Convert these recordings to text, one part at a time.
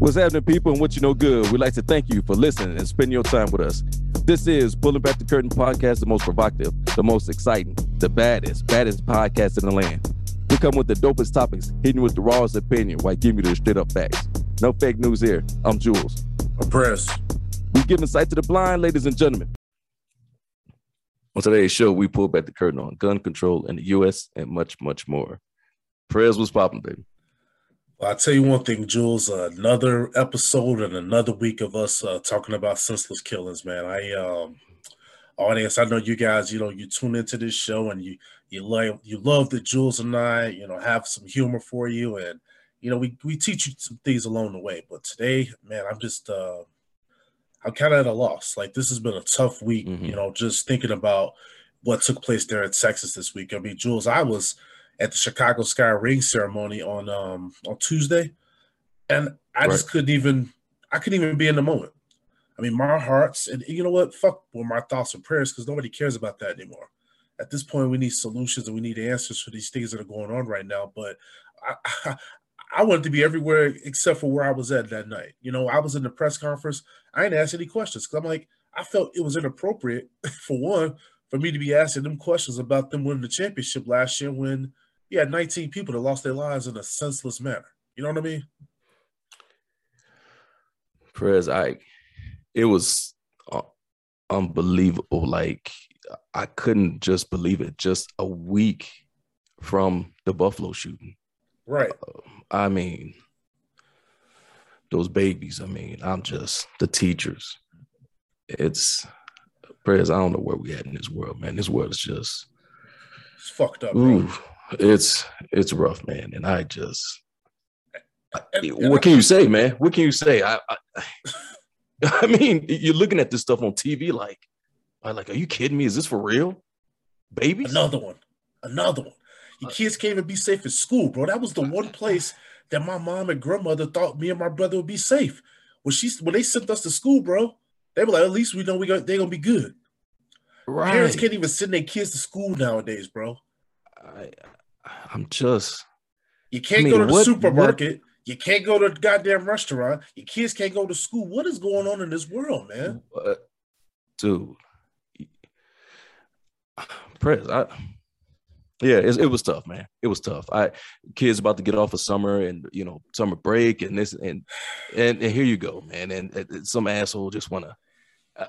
What's happening, people, and what you know good? We'd like to thank you for listening and spending your time with us. This is Pulling Back the Curtain podcast, the most provocative, the most exciting, the baddest, baddest podcast in the land. We come with the dopest topics, hitting with the rawest opinion while giving you the straight up facts. No fake news here. I'm Jules. I'm Press. We giving sight to the blind, ladies and gentlemen. On today's show, we pull back the curtain on gun control in the U.S. and much, much more. Prayers was popping, baby. Well, I'll tell you one thing, Jules. Uh, another episode and another week of us uh, talking about senseless killings, man. I, um, audience, I know you guys. You know, you tune into this show and you you love you love that Jules and I, you know, have some humor for you, and you know, we we teach you some things along the way. But today, man, I'm just uh, I'm kind of at a loss. Like this has been a tough week, mm-hmm. you know, just thinking about what took place there in Texas this week. I mean, Jules, I was at the Chicago Sky ring ceremony on um on Tuesday, and I right. just couldn't even I couldn't even be in the moment. I mean, my hearts and you know what? Fuck well, my thoughts and prayers because nobody cares about that anymore. At this point, we need solutions and we need answers for these things that are going on right now. But I, I, I wanted to be everywhere except for where I was at that night. You know, I was in the press conference. I didn't ask any questions because I'm like, I felt it was inappropriate for one for me to be asking them questions about them winning the championship last year when you had 19 people that lost their lives in a senseless manner. You know what I mean? Prez, I it was uh, unbelievable. Like I couldn't just believe it. Just a week from the Buffalo shooting, right? Uh, I mean, those babies. I mean, I'm just the teachers. It's Prez. I don't know where we at in this world, man. This world is just it's fucked up. Ooh, it's it's rough, man. And I just, I, what can you say, man? What can you say? I, I, I mean, you're looking at this stuff on TV, like, I'm like, are you kidding me? Is this for real? Baby, Another one, another one. Your uh, kids can't even be safe at school, bro. That was the one place that my mom and grandmother thought me and my brother would be safe. When she when they sent us to school, bro, they were like, at least we know we got they're gonna be good. Right. Parents can't even send their kids to school nowadays, bro. I, I'm just. You can't I mean, go to the what, supermarket. What? You can't go to a goddamn restaurant. Your kids can't go to school. What is going on in this world, man? What? Dude. Press, I yeah, it, it, was tough, man. It was tough. I kids about to get off of summer and you know summer break and this and and, and here you go, man. And, and some asshole just wanna, uh,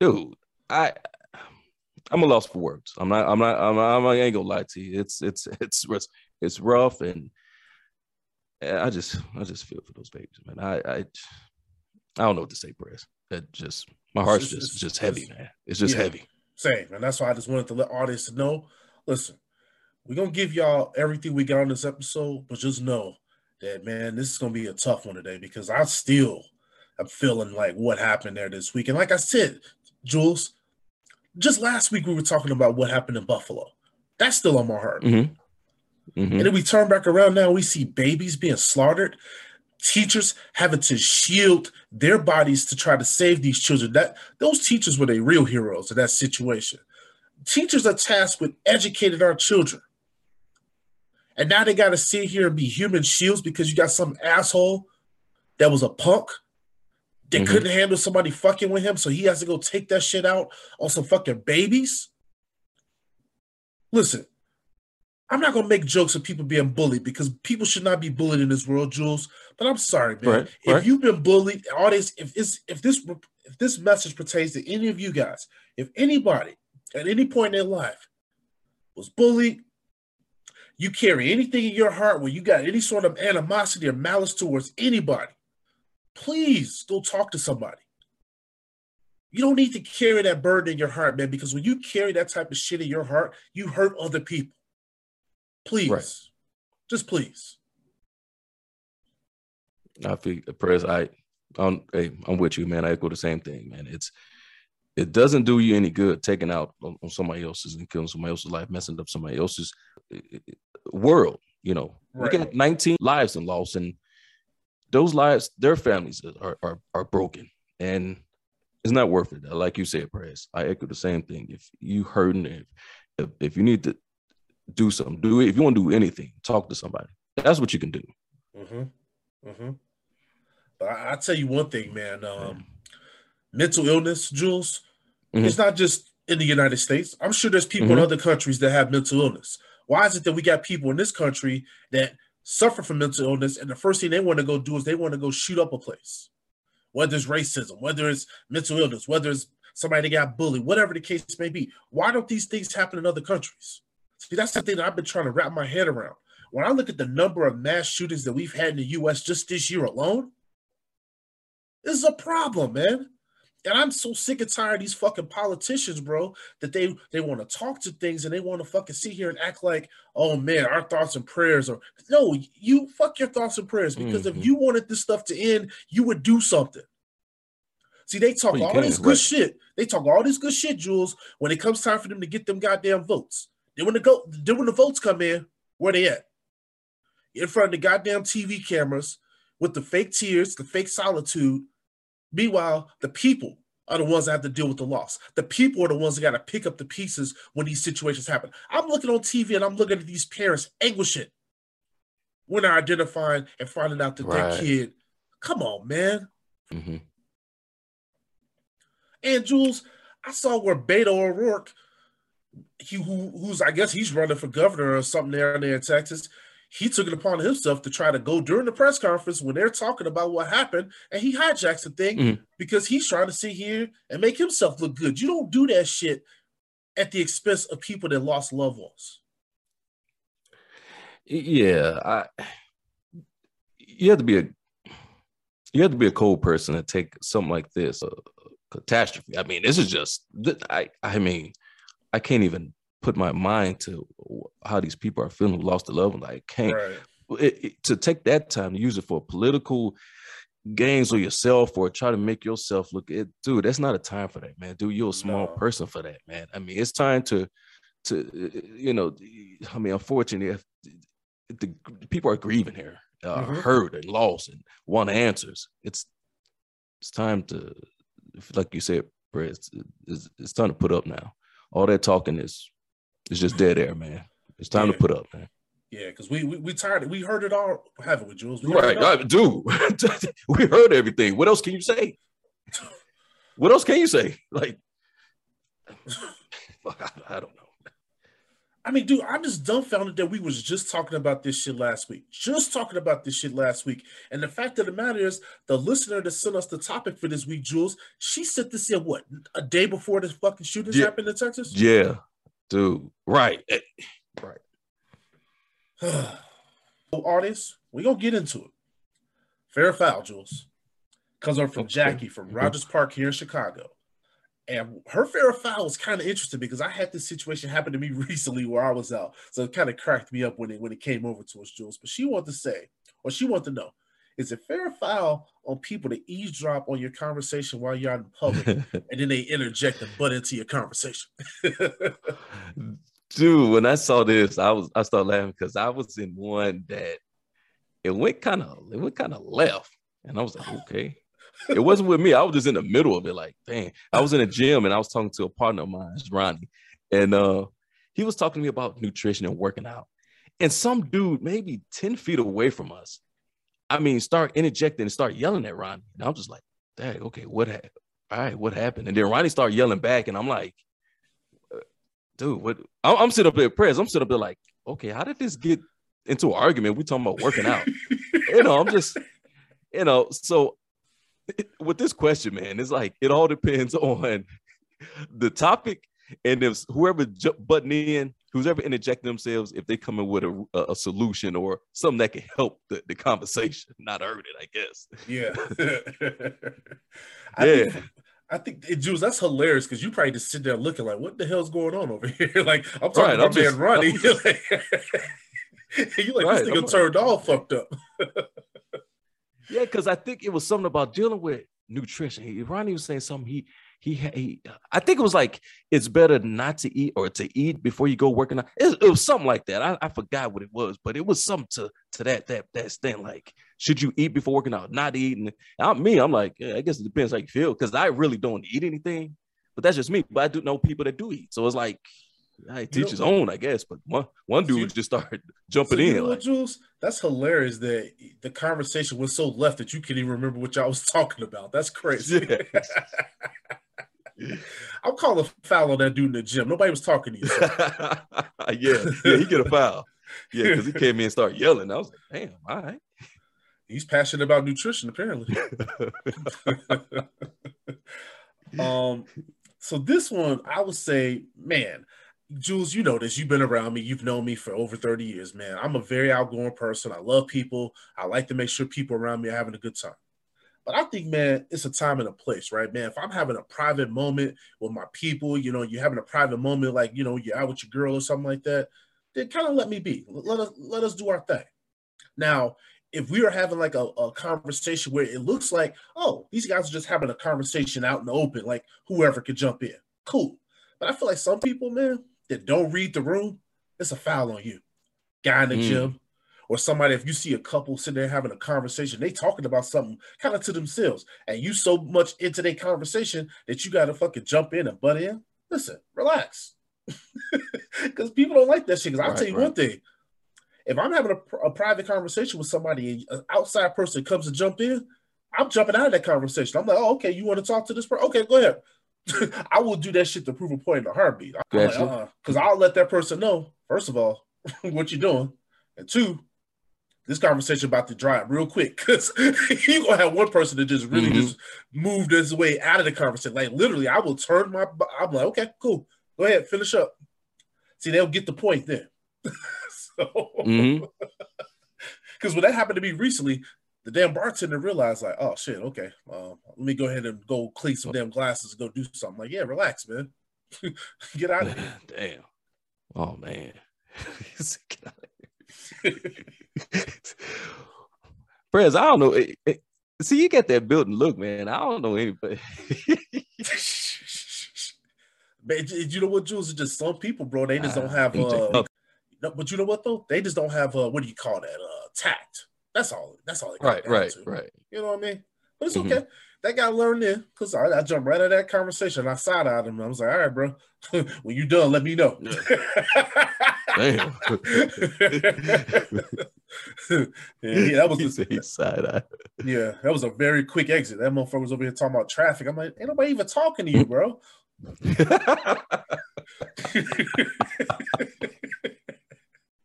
dude. I I'm a loss for words. I'm not. I'm not. I'm, I'm, I ain't gonna lie to you. It's it's it's it's it's rough, and I just I just feel for those babies, man. I I, I don't know what to say, Press. It just my heart's it's, just it's, just heavy, man. It's just yeah, heavy. Same, and that's why I just wanted to let audience know. Listen, we're gonna give y'all everything we got on this episode, but just know that man, this is gonna be a tough one today because I still am feeling like what happened there this week. And like I said, Jules, just last week we were talking about what happened in Buffalo. That's still on my heart. Mm-hmm. Mm-hmm. And then we turn back around now, we see babies being slaughtered, teachers having to shield their bodies to try to save these children. That those teachers were the real heroes in that situation. Teachers are tasked with educating our children. And now they got to sit here and be human shields because you got some asshole that was a punk they mm-hmm. couldn't handle somebody fucking with him, so he has to go take that shit out on some fucking babies. Listen, I'm not gonna make jokes of people being bullied because people should not be bullied in this world, Jules. But I'm sorry, man. Right, if right. you've been bullied, if this if this if this message pertains to any of you guys, if anybody at any point in their life was bullied, you carry anything in your heart where you got any sort of animosity or malice towards anybody, please go talk to somebody. You don't need to carry that burden in your heart, man, because when you carry that type of shit in your heart, you hurt other people. Please. Right. Just please. I feel press. I, I'm, hey, I'm with you, man. I echo the same thing, man. It's, it doesn't do you any good taking out on, on somebody else's and killing somebody else's life, messing up somebody else's eh, eh, eh, world. You know, right. we got 19 lives in loss, and those lives, their families are, are, are broken, and it's not worth it. Like you said, Press. I echo the same thing. If you hurting, if, if if you need to do something, do it. If you want to do anything, talk to somebody. That's what you can do. Mm-hmm. Mm-hmm. But I, will tell you one thing, man. Um, mental illness, Jules, mm-hmm. it's not just in the United States. I'm sure there's people mm-hmm. in other countries that have mental illness. Why is it that we got people in this country that suffer from mental illness and the first thing they want to go do is they want to go shoot up a place? Whether it's racism, whether it's mental illness, whether it's somebody that got bullied, whatever the case may be. Why don't these things happen in other countries? See, that's the thing that I've been trying to wrap my head around. When I look at the number of mass shootings that we've had in the US just this year alone, this is a problem, man. And I'm so sick and tired of these fucking politicians, bro, that they they want to talk to things and they want to fucking sit here and act like, oh man, our thoughts and prayers are no, you fuck your thoughts and prayers because mm-hmm. if you wanted this stuff to end, you would do something. See, they talk well, all can, this good right. shit. They talk all this good shit, Jules, when it comes time for them to get them goddamn votes. Then when the go then when the votes come in, where they at? In front of the goddamn TV cameras with the fake tears, the fake solitude, Meanwhile, the people are the ones that have to deal with the loss. The people are the ones that got to pick up the pieces when these situations happen. I'm looking on TV and I'm looking at these parents anguishing when they're identifying and finding out that right. their kid. Come on, man. Mm-hmm. And Jules, I saw where Beto O'Rourke, he who, who's I guess he's running for governor or something there, there in Texas he took it upon himself to try to go during the press conference when they're talking about what happened, and he hijacks the thing mm-hmm. because he's trying to sit here and make himself look good. You don't do that shit at the expense of people that lost loved ones. Yeah, I. You have to be a you have to be a cold person to take something like this, a catastrophe. I mean, this is just I I mean, I can't even put my mind to how these people are feeling who lost a loved one. I can't right. it, it, to take that time to use it for political gains or yourself or try to make yourself look it dude that's not a time for that man dude you're a small no. person for that man i mean it's time to to you know i mean unfortunately the, the people are grieving here uh, mm-hmm. hurt and lost and want answers it's it's time to like you said it's, it's, it's time to put up now all that talking is it's just dead air, man. It's time yeah. to put up, man. Yeah, because we, we we tired. We heard it all, haven't we, Jules? We right, I, uh, dude. we heard everything. What else can you say? what else can you say? Like, I, I don't know. I mean, dude, I'm just dumbfounded that we was just talking about this shit last week. Just talking about this shit last week. And the fact of the matter is, the listener that sent us the topic for this week, Jules, she sent this in what a day before this fucking shootings yeah. happened in Texas. Yeah, dude. Right. Eh, Right. Artists, we gonna get into it. Fair foul, Jules. Comes over from. Jackie from mm-hmm. Rogers Park here in Chicago. And her fair foul was kind of interesting because I had this situation happen to me recently where I was out. So it kind of cracked me up when it when it came over to us, Jules. But she wanted to say, or she wanted to know, is it fair foul on people to eavesdrop on your conversation while you're out in public and then they interject and butt into your conversation? Dude, when I saw this, I was I started laughing because I was in one that it went kind of it went kind of left. And I was like, okay. It wasn't with me. I was just in the middle of it, like, dang. I was in a gym and I was talking to a partner of mine, Ronnie. And uh he was talking to me about nutrition and working out. And some dude, maybe 10 feet away from us, I mean, start interjecting and start yelling at Ronnie. And I'm just like, dang, okay, what happened? All right, what happened? And then Ronnie started yelling back, and I'm like, dude, what? I'm, I'm sitting up there, prayers. I'm sitting up there like, okay, how did this get into an argument? We talking about working out. you know, I'm just, you know, so with this question, man, it's like it all depends on the topic and if whoever butting in who's ever interject themselves if they come in with a, a, a solution or something that can help the, the conversation, not hurt it, I guess. Yeah. I Yeah. Think, I think, eh, Jules, that's hilarious because you probably just sit there looking like, what the hell's going on over here? like, I'm talking Right, about I'm just- Ronnie. I'm just- you like, Right, this I'm nigga like- turned all fucked up. Yeah, because I think it was something about dealing with nutrition. He, Ronnie was saying something. He he had. He, I think it was like it's better not to eat or to eat before you go working out. It, it was something like that. I, I forgot what it was, but it was something to to that that that thing. Like, should you eat before working out? Not eating. I, me, I'm like, yeah, I guess it depends how you feel. Because I really don't eat anything, but that's just me. But I do know people that do eat, so it's like. I teach know- his own, I guess, but one one dude you- just started So jumping you in. know Like, Jules? That's hilarious that the conversation was so left that you can't even remember what y'all was talking about. That's crazy. I'm calling a foul on that dude in the gym. Nobody was talking to you. yeah, yeah, he get a foul. Yeah, because he came in and started yelling. I was like, damn, all right. He's passionate about nutrition, apparently. um, so this one, I would say, man, Jules, you know this. You've been around me. You've known me for over 30 years, man. I'm a very outgoing person. I love people. I like to make sure people around me are having a good time. But I think, man, it's a time and a place, right, man? If I'm having a private moment with my people, you know, you're having a private moment, like, you know, you're out with your girl or something like that, then kind of let me be. Let us let us do our thing. Now, if we are having like a, a conversation where it looks like, oh, these guys are just having a conversation out in the open, like whoever could jump in, cool. But I feel like some people, man, that don't read the room, it's a foul on you. Guy in the Mm. gym, or somebody, if you see a couple sitting there having a conversation, they talking about something kind of to themselves, and you so much into their conversation that you got to fucking jump in and butt in. Listen, relax, because people don't like that shit. Because I'll Right, tell you right. one thing: if I'm having a, a private conversation with somebody, and an outside person comes to jump in, I'm jumping out of that conversation. I'm like, oh, okay, you want to talk to this person? Okay, go ahead. I will do that shit to prove a point in a heartbeat. I'm like, uh-uh. Because I'll let that person know, first of all, what you're doing. And two, this conversation about to dry real quick. Because you're going to have one person that just really Mhm. just moved his way out of the conversation. Like, literally, I will turn my, I'm like, okay, cool. Go ahead, finish up. See, they'll get the point then. so, because when that happened to me recently, the damn bartender realized, like, oh shit, okay, um, let me go ahead and go clean some damn glasses and go do something. Like, yeah, relax, man. Get out of here. Damn. Oh man. "Get out of here." Prez, I don't know. It- it- see, you got that building look, man. I don't know anybody. Man, you know what, Jules? It's just some people, bro. They just don't Ah, have. Uh, but you know what though? They just don't have. Uh, what do you call that? Uh, tact. That's all. That's all. Right, right, to. right. You know what I mean? But it's Mhm. okay. That guy learned in because I, I jumped right out of that conversation. I side eyed him. I was like, all right, bro. when you done, let me know. Damn. yeah, that was said side eye. yeah, that was a very quick exit. That motherfucker was over here talking about traffic. I'm like, ain't nobody even talking to you, bro.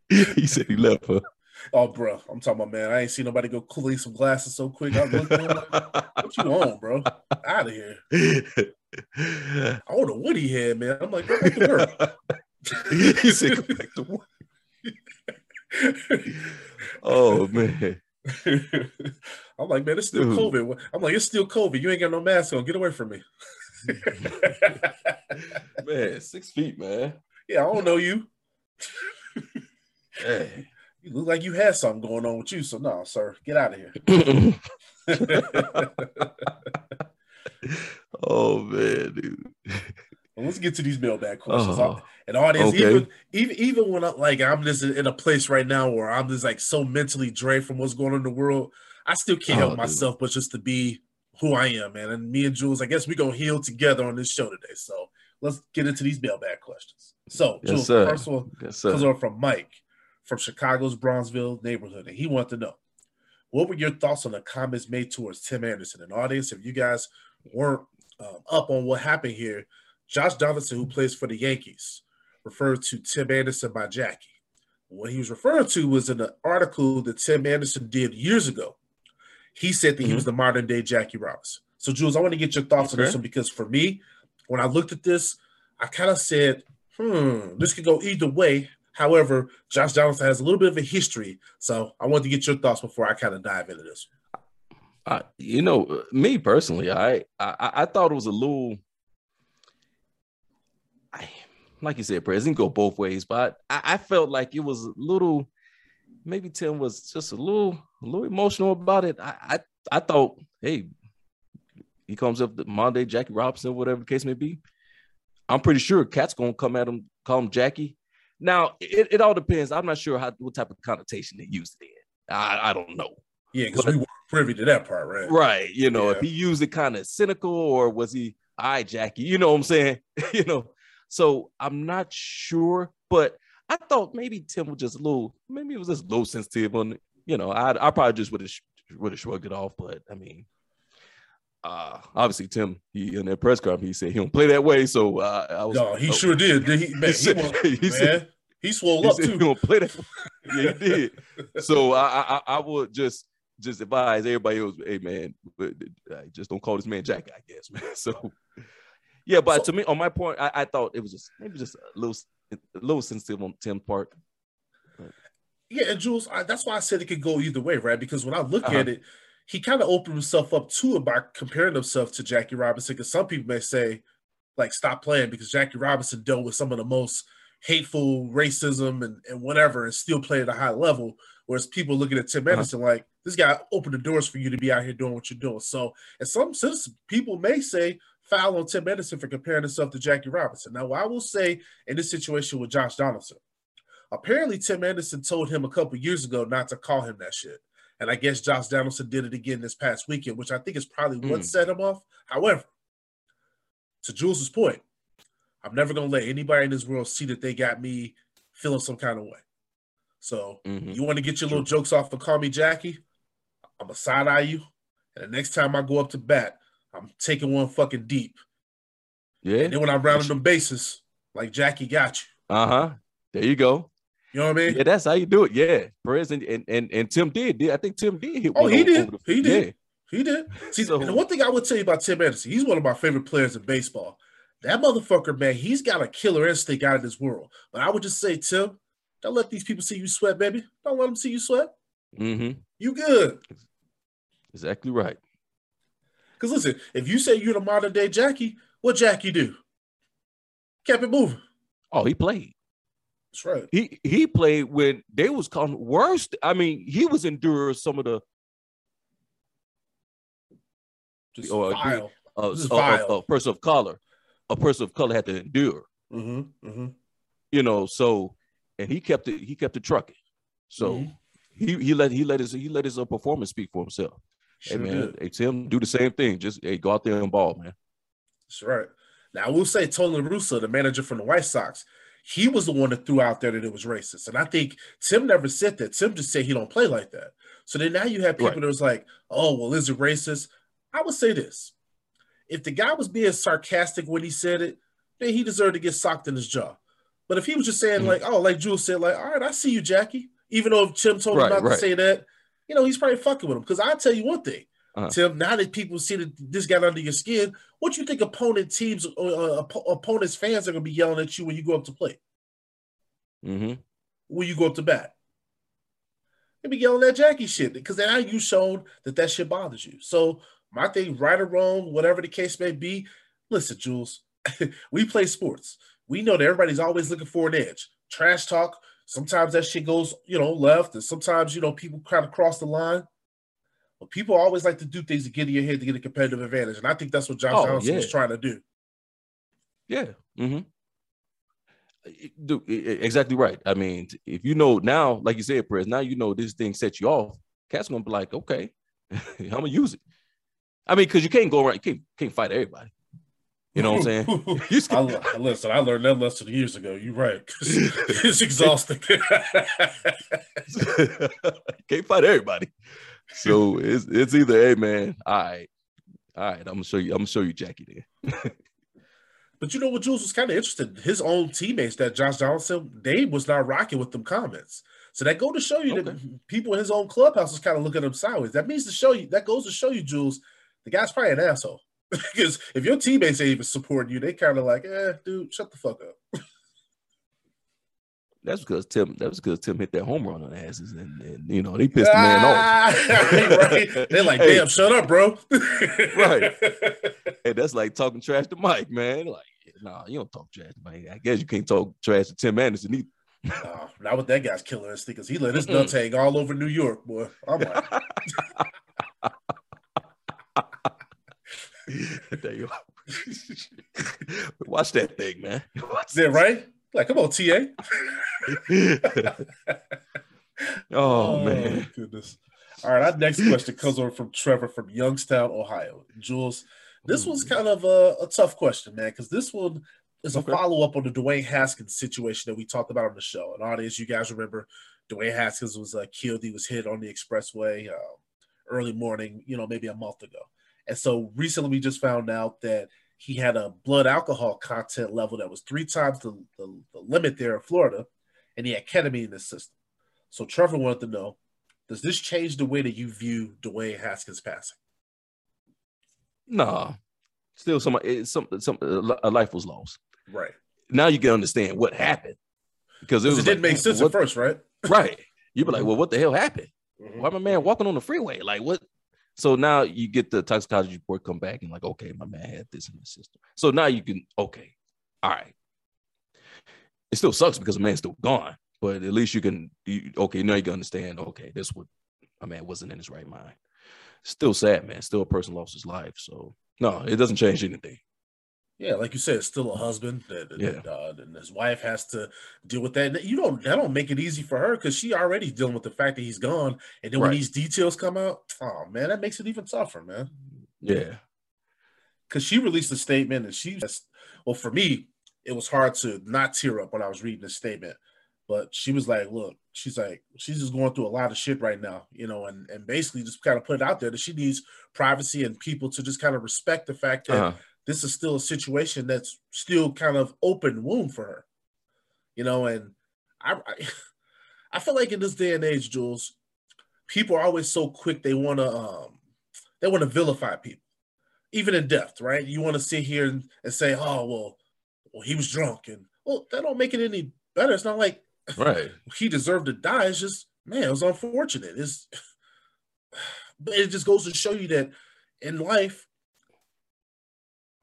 he said he left her. Oh, bro, I'm talking about man. I ain't seen nobody go clean some glasses so quick. I like, what you on, bro? Out of here. I don't know what he had, man. I'm like, go back to work. he said, "Go back to work." Oh man, I'm like, man, it's still Dude. COVID. I'm like, it's still COVID. You ain't got no mask on. Get away from me. man, six feet, man. yeah, I don't know you. Hey. You look like you had something going on with you. So no, sir, get out of here. oh man, dude. Well, let's get to these mailbag questions. Oh, And audience, Okay. even even even when I, like I'm just in a place right now where I'm just like so mentally drained from what's going on in the world, I still can't Oh, help dude. myself but just to be who I am, man. And me and Jules, I guess we're gonna heal together on this show today. So let's get into these mailbag questions. So, Yes, Jules, sir. first one yes, comes over from Mike from Chicago's Bronzeville neighborhood, and he wanted to know what were your thoughts on the comments made towards Tim Anderson? And audience, if you guys weren't um, up on what happened here, Josh Donaldson, who plays for the Yankees, referred to Tim Anderson by Jackie. What he was referring to was in an article that Tim Anderson did years ago. He said that he Mhm. was the modern day Jackie Robinson. So, Jules, I want to get your thoughts on this one because for me, when I looked at this, I kind of said, hmm, this could go either way. However, Josh Donaldson has a little bit of a history, so I wanted to get your thoughts before I kind of dive into this. I, you know, me personally, I, I I thought it was a little, I, like you said, President go both ways, but I, I felt like it was a little, maybe Tim was just a little, a little emotional about it. I, I, I thought, hey, he comes up the Monday, Jackie Robinson, whatever the case may be. I'm pretty sure Cat's gonna come at him, call him Jackie. Now it, it all depends. I'm not sure how what type of connotation they used it in. I, I don't know. Yeah, because we weren't privy to that part, right? Right. You know, Yeah. if he used it kind of cynical or was he, right, Jackie, you know what I'm saying? you know, so I'm not sure, but I thought maybe Tim was just a little, maybe it was just low sensitive on, you know, I I probably just would have would have shrugged it off, but I mean, uh obviously Tim he in that press conference he said he don't play that way, so uh, I was No, he oh, sure did. He, man, he, said- he man, said- he swole he up said he don't play that. yeah, he did. So I, I I would just just advise everybody else, hey man, but, uh, just don't call this man Jack, I guess, man. So yeah, but So- to me, on my point, I, I thought it was just maybe just a little a little sensitive on Tim part. Yeah, and Jules, I, that's why I said it could go either way, right? Because when I look Uh-huh. at it, he kind of opened himself up to it by comparing himself to Jackie Robinson. Because some people may say, like, stop playing because Jackie Robinson dealt with some of the most hateful racism and, and whatever and still played at a high level. Whereas people looking at Tim Uh-huh. Anderson, like, this guy opened the doors for you to be out here doing what you're doing. So, and some citizens, people may say, foul on Tim Anderson for comparing himself to Jackie Robinson. Now, I will say in this situation with Josh Donaldson, apparently Tim Anderson told him a couple years ago not to call him that shit. And I guess Josh Donaldson did it again this past weekend, which I think is probably what Mm. set him off. However, to Jules's point, I'm never gonna let anybody in this world see that they got me feeling some kind of way. So Mhm. you want to get your little jokes off and call me Jackie? I'm gonna side eye you. And the next time I go up to bat, I'm taking one fucking deep. Yeah. And then when I'm rounding them bases, like Jackie got you. Uh huh. There you go. You know what I mean? Yeah, that's how you do it. Yeah, Perez and and and, and Tim did. I think Tim did hit. Oh, he did. the- He did. Yeah. He did. See, So- the one thing I would tell you about Tim Anderson, he's one of my favorite players in baseball. That motherfucker, man, he's got a killer instinct out of this world. But I would just say, Tim, don't let these people see you sweat, baby. Don't let them see you sweat. Mm-hmm. You good. Exactly right. Because listen, if you say you're the modern day Jackie, what Jackie do? Kept it moving. Oh, he played. That's right. He he played when they was calling worst. I mean, he was enduring some of the Just Oh, I agree. vile. uh, This a, a- vile. a person of color, a person of color had to endure. Mm-hmm. Mm-hmm. You know, so and he kept it. He kept it trucking. So Mhm. he he let he let his he let his uh, performance speak for himself. Sure hey man, hey Tim, do the same thing. Just hey, go out there and ball, man. That's right. Now I will say Tony La Russa, the manager from the White Sox, he was the one that threw out there that it was racist. And I think Tim never said that. Tim just said he don't play like that. So then now you have people Right. that was like, oh, well, is it racist? I would say this. If the guy was being sarcastic when he said it, then he deserved to get socked in his jaw. But if he was just saying, Mhm. like, oh, like Jules said, like, all right, I see you, Jackie. Even though if Tim told Right, him not right. to say that, you know, he's probably fucking with him. Because I'll tell you one thing. Uh-huh. Tim, now that people see that this got under your skin, what you think opponent teams, uh, uh, oppo- opponents' fans are gonna be yelling at you when you go up to play, Mm-hmm. when you go up to bat? They be yelling at Jackie shit because now you shown that that shit bothers you. So my thing, right or wrong, whatever the case may be, listen, Jules, we play sports. We know that everybody's always looking for an edge. Trash talk. Sometimes that shit goes, you know, left, and sometimes you know people kind of cross the line. But people always like to do things to get in your head to get a competitive advantage, and I think that's what Josh Oh, Johnson yeah. was trying to do. Yeah. Mm-hmm. Do e- e- exactly right. I mean, if you know now, like you said, Perez, now you know this thing sets you off. Cat's gonna be like, okay, I'm gonna use it. I mean, because you can't go around, you can't, can't fight everybody. You know what I'm saying? I, listen, I learned that lesson years ago. You're right. it's exhausting. can't fight everybody. So it's it's either, hey man, all right, all right, I'm gonna show you, I'm gonna show you Jackie then. but you know what, Jules was kind of interested. His own teammates, that Josh Johnson, they was not rocking with them comments. So that go to show you that people in his own clubhouse was kind of looking at him sideways. That means to show you that goes to show you, Jules, the guy's probably an asshole. because if your teammates ain't even supporting you, they kind of like, eh, dude, shut the fuck up. That's because Tim. That was because Tim hit that home run on asses, and, and you know they pissed the man off. Ah, right? They're like, Hey. damn, shut up, bro. Right. Hey, that's like talking trash to Mike, man. Like, nah, you don't talk trash to Mike. I guess you can't talk trash to Tim Anderson either. Nah, not with that guy's killer instinct, because he let his nuts hang all over New York, boy. I'm like, there you are. Watch that thing, man. Watch that right? Like, come on, TA. oh, man. goodness. All right, our next question comes over from Trevor from Youngstown, Ohio. Jules, this one's kind of a, a tough question, man, because this one is a Okay. follow up on the Dwayne Haskins situation that we talked about on the show. And audience, you guys remember Dwayne Haskins was uh, killed. He was hit on the expressway uh, early morning, you know, maybe a month ago. And so recently we just found out that he had a blood alcohol content level that was three times the, the, the limit there in Florida, and he had ketamine in his system. So Trevor wanted to know, does this change the way that you view Dwayne Haskins passing? Nah, still some, it's some, some, uh, a uh, life was lost. Right. Now you can understand what happened because it it didn't make sense what- at first, right? right? You'd be like, mm-hmm. well, what the hell happened? Mhm. Why my man walking on the freeway? Like what? So now you get the toxicology report come back and like, okay, my man had this in the system. So now you can, okay, all right. It still sucks because the man's still gone, but at least you can, you, okay, now you can understand. Okay, this would my man wasn't in his right mind. Still sad, man. Still a person lost his life. So no, it doesn't change anything. Yeah, like you said, it's still a husband, that, that- Yeah. uh, and his wife has to deal with that. And you don't that don't make it easy for her because she already dealing with the fact that he's gone. And then when these details come out, oh man, that makes it even tougher, man. Yeah, Because she released a statement, and she just, well, for me, it was hard to not tear up when I was reading the statement. But she was like, "Look, she's like, she's just going through a lot of shit right now, you know, and and basically just kind of put it out there that she needs privacy and people to just kind of respect the fact that." uh-huh. This is still a situation that's still kind of open wound for her, you know. And I, I, I feel like in this day and age, Jules, people are always so quick they want to, um, they want to vilify people, even in death, right? You want to sit here and, and say, oh well, well he was drunk, and well that don't make it any better. It's not like right. he deserved to die. It's just man, it was unfortunate. It's but it just goes to show you that in life,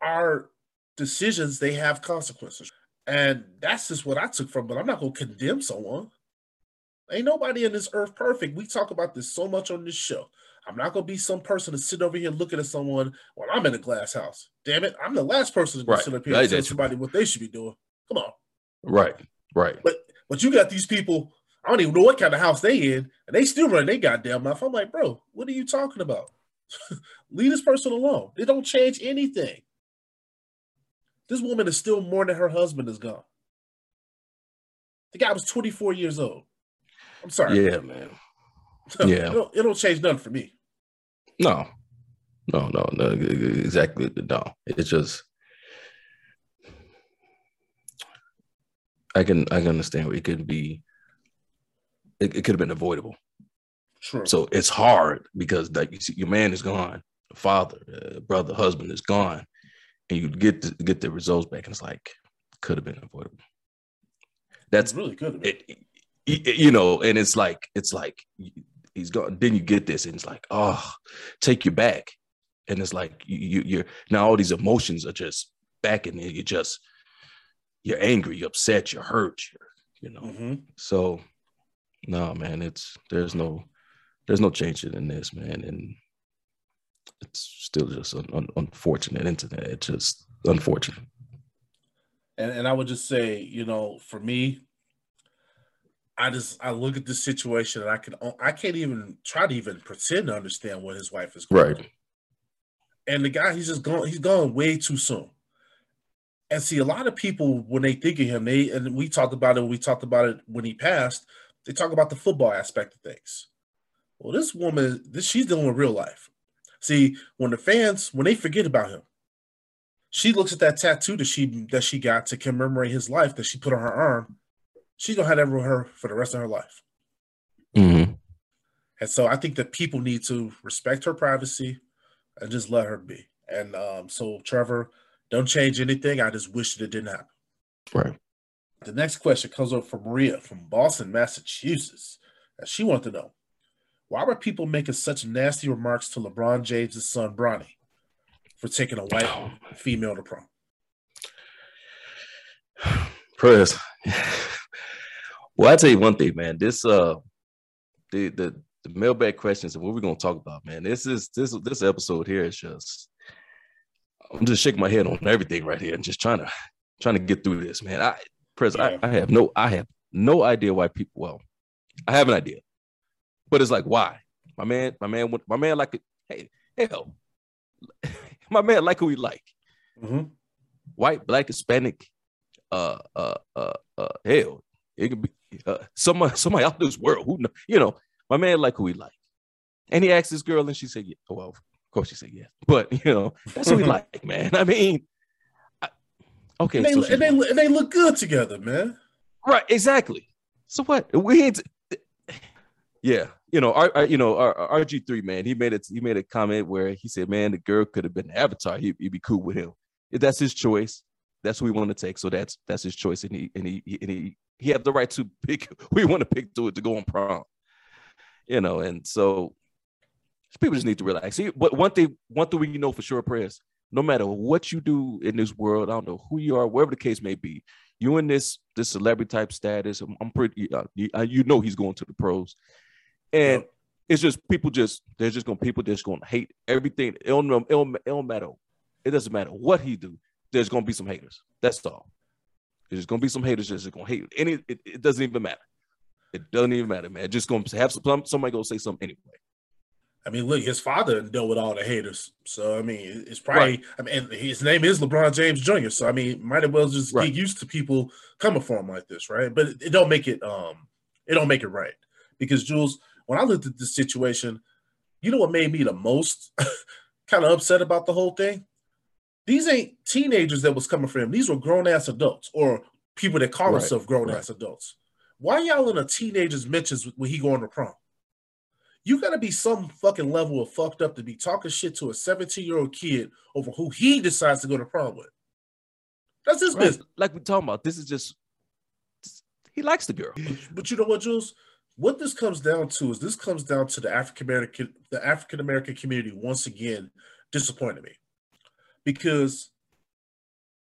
our decisions they have consequences, and that's just what I took from. But I'm not gonna condemn someone. Ain't nobody in this earth perfect. We talk about this so much on this show. I'm not gonna be some person to sit over here looking at someone while I'm in a glass house. Damn it, I'm the last person to Right. sit up here Right, and tell somebody what they should be doing. Come on. Right. Right. But you got these people, I don't even know what kind of house they in, and they still run their goddamn mouth. I'm like, bro, what are you talking about? Leave this person alone. They don't change anything. This woman is still mourning her husband is gone. The guy was 24 years old. I'm sorry. Yeah, man. yeah. it, don't, it don't change nothing for me. No, no, no, no. Exactly. No, it's just I can I can understand it could be it, it could have been avoidable. True. So it's hard because like you see, your man is gone, the father, uh, brother, husband is gone, and you get the, get the results back, and it's like could have been avoidable. That's it's really good. it, it- you know, and it's like it's like he's gone. Then you get this, and it's like, oh, take you back, and it's like you, you you're now all these emotions are just back in there. You just you're angry, you're upset, you're hurt, you're, you know. Mhm. So no, man, it's there's no there's no changing in this, man, and it's still just an un, unfortunate internet. It's just unfortunate. And and I would just say, you know, for me, I just I look at this situation and I can I can't even try to even pretend to understand what his wife is going Right. through. And the guy, he's just gone, he's gone way too soon. And see, a lot of people when they think of him, they and we talked about it, we talked about it when he passed, they talk about the football aspect of things. Well, this woman, this she's dealing with real life. See, when the fans, when they forget about him, she looks at that tattoo that she that she got to commemorate his life that she put on her arm. She's gonna have that with her for the rest of her life. Mm-hmm. And so I think that people need to respect her privacy and just let her be. And um, so Trevor, don't change anything. I just wish that it didn't happen. Right. The next question comes up from Maria from Boston, Massachusetts. And she wants to know why were people making such nasty remarks to LeBron James' son Bronny for taking a white female to prom? Press. well, I tell you one thing, man. This uh the the the mailbag questions and what we're gonna talk about, man. This is this this episode here is just I'm just shaking my head on everything right here and just trying to trying to get through this, man. I Press, yeah. I, I have no I have no idea why people well, I have an idea. But it's like why? My man, my man, my man like it. Hey, hell. my man like who he like. Mm-hmm. White, black, Hispanic, uh, uh, uh, uh, hell, it could be uh, somebody, somebody out this world who know, you know, my man like who he like. And he asked this girl, and she said, "Yeah." Well, of course she said yes, but you know, that's who we like, man. I mean, I, okay, and they, so and they, and they look good together, man. Right, exactly. So what? We ain't. Yeah, you know, our, our you know, RG three man, he made it. He made a comment where he said, "Man, the girl could have been Avatar. He, would be cool with him. If that's his choice. That's who we want to take. So that's that's his choice, and he and he and he he had the right to pick. We want to pick to it to go on prom. You know, and so people just need to relax. See, but one thing, one thing we know for sure, prayers. No matter what you do in this world, I don't know who you are, wherever the case may be, you in this this celebrity type status. I'm, I'm pretty, uh, you, uh, you know, he's going to the pros, and yep. it's just people just they're just gonna people just going to hate everything. It don't, it, don't, it don't matter. It doesn't matter what he do. There's going to be some haters. That's all. There's going to be some haters that's going to hate. Any, it, it doesn't even matter. It doesn't even matter, man. Just going to have some, somebody gonna say something anyway. I mean, look, his father dealt with all the haters. So I mean, it's probably. Right. I mean, his name is LeBron James Jr. So I mean, might as well just right. get used to people coming for him like this, right? But it, it, don't make it. Um, it don't make it right because Jules, when I looked at this situation, you know what made me the most kind of upset about the whole thing? These ain't teenagers that was coming for him. These were grown ass adults or people that call right. themselves grown ass adults. Why y'all in a teenager's mentions when he going to prom? You got to be some fucking level of fucked up to be talking shit to a 17 year old kid over who he decides to go to prom with. That's his right. business. Like we're talking about, this is just he likes the girl. But you know what, Jules? What this comes down to is this comes down to the African American the African American community once again disappointed me because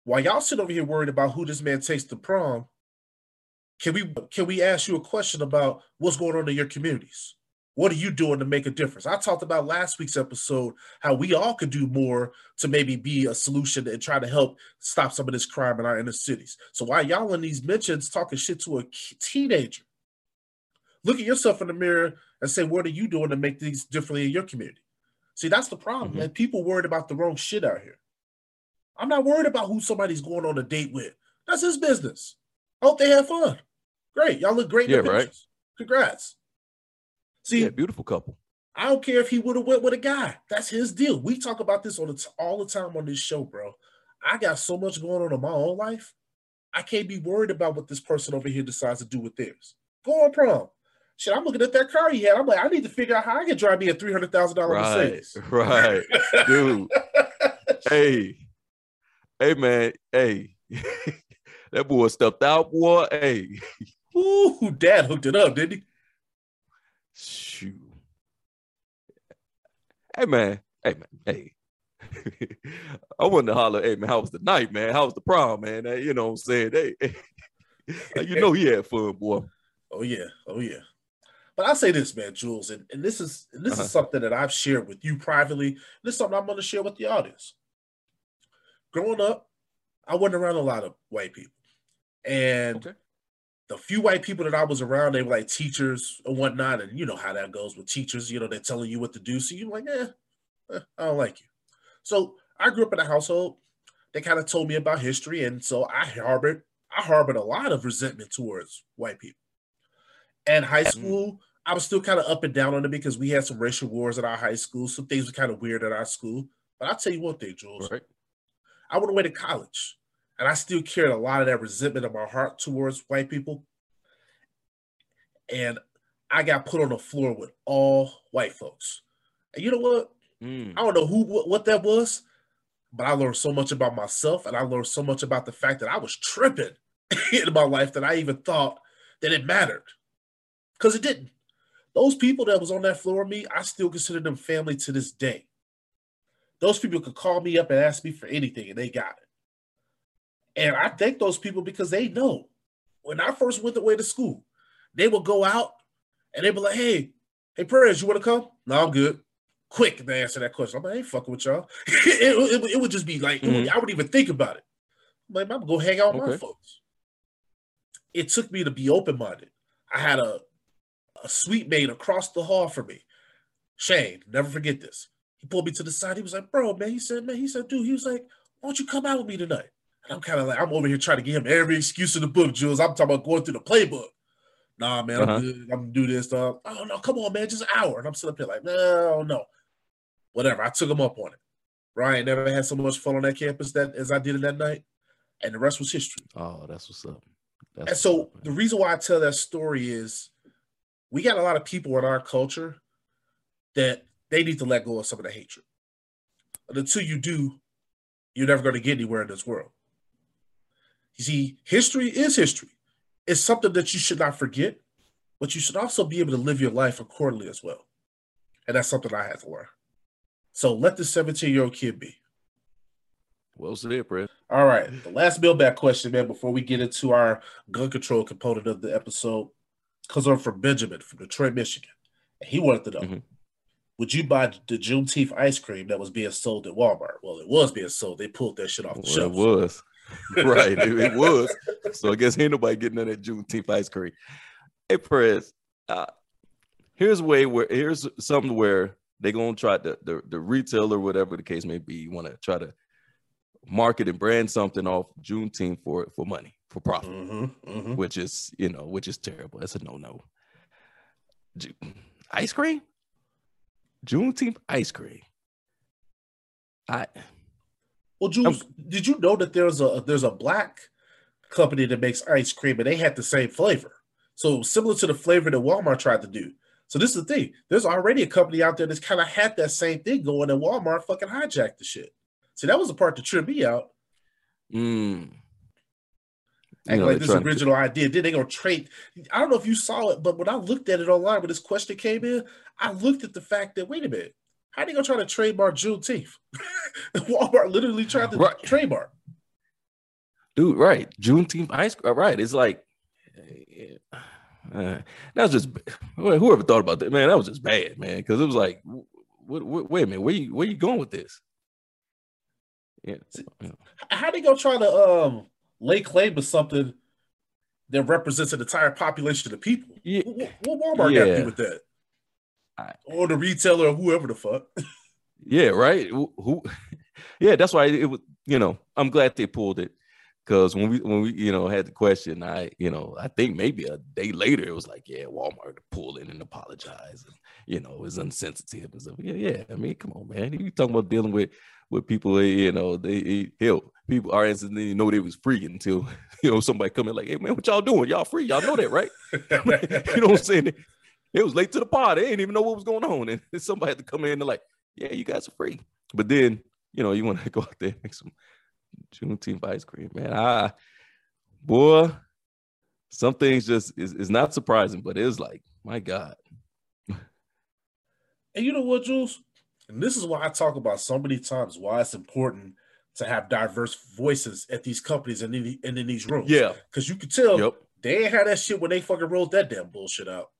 while y'all sit over here worried about who this man takes to prom, can we can we ask you a question about what's going on in your communities? What are you doing to make a difference? I talked about last week's episode how we all could do more to maybe be a solution and try to help stop some of this crime in our inner cities. So why y'all in these mentions talking shit to a teenager, look at yourself in the mirror and say, what are you doing to make things differently in your community? See, that's the problem, mm-hmm. man. People worried about the wrong shit out here. I'm not worried about who somebody's going on a date with. That's his business. I hope they have fun. Great. Y'all look great. Yeah, right. Congrats. See, yeah, beautiful couple. I don't care if he would have went with a guy. That's his deal. We talk about this all the, all the time on this show, bro. I got so much going on in my own life. I can't be worried about what this person over here decides to do with theirs. Go on prom. Shit, I'm looking at that car he had. I'm like, I need to figure out how I can drive me a three hundred thousand dollar Mercedes. Right, dude. hey, hey, man. Hey, that boy stepped out, boy. Hey, ooh, dad hooked it up, didn't he? Shoot. Hey, man. Hey, man. Hey. I wanted to holler, hey man, how was the night, man? How was the prom, man? Hey, you know what I'm saying? Hey, hey. you know he had fun, boy. Oh yeah, oh yeah. But I'll say this, man, Jules, and, and this is and this uh-huh. is something that I've shared with you privately. This is something I'm going to share with the audience. Growing up, I wasn't around a lot of white people, and okay. the few white people that I was around, they were like teachers and whatnot, and you know how that goes with teachers. You know, they're telling you what to do, so you're like, eh, eh I don't like you. So I grew up in a household. They kind of told me about history, and so I harbored I harbored a lot of resentment towards white people. And high school, I was still kind of up and down on it because we had some racial wars at our high school. Some things were kind of weird at our school. But I'll tell you one thing, Jules. Right. I went away to college and I still carried a lot of that resentment in my heart towards white people. And I got put on the floor with all white folks. And you know what? Mm. I don't know who what, what that was, but I learned so much about myself and I learned so much about the fact that I was tripping in my life that I even thought that it mattered. Because it didn't. Those people that was on that floor with me, I still consider them family to this day. Those people could call me up and ask me for anything, and they got it. And I thank those people because they know when I first went away to school, they would go out and they'd be like, hey, hey, prayers, you want to come? No, I'm good. Quick to answer that question. I'm like, I ain't fucking with y'all. it, it, it, would just be like, mm-hmm. I wouldn't even think about it. I'm like, I'm gonna go hang out with okay. my folks. It took me to be open minded. I had a, a sweet mate across the hall from me, Shane, never forget this. He pulled me to the side. He was like, bro, man, he said, man, he said, dude, he was like, why don't you come out with me tonight? And I'm kind of like, I'm over here trying to give him every excuse in the book, Jules. I'm talking about going through the playbook. Nah, man, uh-huh. I'm good. I'm gonna do this stuff. Oh no, come on, man, just an hour. And I'm sitting up here like, no, no. Whatever. I took him up on it. Ryan never had so much fun on that campus that as I did in that night. And the rest was history. Oh, that's what's up. That's and so up, the reason why I tell that story is we got a lot of people in our culture that they need to let go of some of the hatred. And until you do, you're never going to get anywhere in this world. You see, history is history. It's something that you should not forget, but you should also be able to live your life accordingly as well. And that's something I had to learn. So let the 17 year old kid be. Well said, Brad. All right. The last mailbag question, man, before we get into our gun control component of the episode, because I'm from Benjamin from Detroit, Michigan. And he wanted to know mm-hmm. Would you buy the Juneteenth ice cream that was being sold at Walmart? Well, it was being sold. They pulled that shit off the well, shelf. It was. right. It, it, was. So I guess ain't nobody getting none of that Juneteenth ice cream. Hey, Perez, uh, here's a way where here's something where they're gonna try to the, the retailer, whatever the case may be, you want to try to market and brand something off Juneteenth for for money, for profit, mm-hmm, mm-hmm. which is you know, which is terrible. That's a no no. Ice cream, Juneteenth ice cream. I well, Jules, I'm, did you know that there's a there's a black company that makes ice cream and they had the same flavor? So similar to the flavor that Walmart tried to do. So this is the thing. There's already a company out there that's kind of had that same thing going, and Walmart fucking hijacked the shit. See, that was the part that tripped me out. Mm. Know, like this original to... idea. Then they gonna trade. I don't know if you saw it, but when I looked at it online when this question came in, I looked at the fact that wait a minute, how are they gonna try to trademark Juneteenth? Walmart literally tried to right. trademark. Dude, right? Juneteenth ice cream. Right. It's like uh, that was just whoever thought about that, man. That was just bad, man. Because it was like, wait, wait a minute, where you where you going with this? Yeah. How they gonna try to um lay claim to something that represents an entire population of people? Yeah. What, what Walmart yeah. got to do with that? I, or the retailer or whoever the fuck. yeah, right. Who, who? Yeah, that's why it was. You know, I'm glad they pulled it because when we when we you know had the question, I you know I think maybe a day later it was like, yeah, Walmart pulled in and apologize, and you know it was insensitive and stuff. Yeah, yeah. I mean, come on, man. You talking about dealing with with people, you know, they help people are didn't you know they was free until you know somebody come in like, hey man, what y'all doing? Y'all free? Y'all know that, right? you know what I'm saying? It was late to the party. They didn't even know what was going on. And somebody had to come in and like, yeah, you guys are free. But then, you know, you want to go out there and make some Juneteenth ice cream, man. Ah, boy, some things just is, is not surprising, but it is like, my God. And you know what, Jules? And this is why I talk about so many times why it's important to have diverse voices at these companies and in, and in these rooms. Yeah. Because you could tell yep. they ain't had that shit when they fucking rolled that damn bullshit out.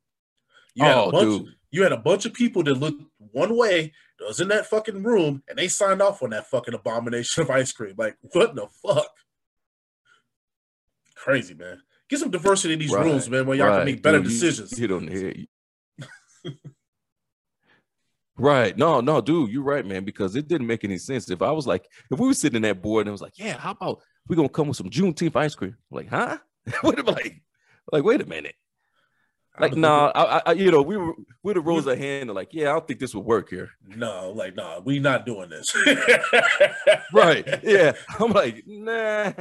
You had, oh, a bunch, dude. you had a bunch of people that looked one way that was in that fucking room and they signed off on that fucking abomination of ice cream. Like, what the fuck? Crazy, man. Get some diversity in these right, rooms, man, where y'all right. can make better dude, decisions. You, you don't hear Right. No, no, dude, you're right, man, because it didn't make any sense. If I was like, if we were sitting in that board and it was like, yeah, how about we're gonna come with some Juneteenth ice cream? I'm like, huh? what am like, like, wait a minute. Like, nah, I, I, you know, we were we'd have rose a hand and like, yeah, I don't think this would work here. No, like, nah, we not doing this. right. Yeah. I'm like, nah,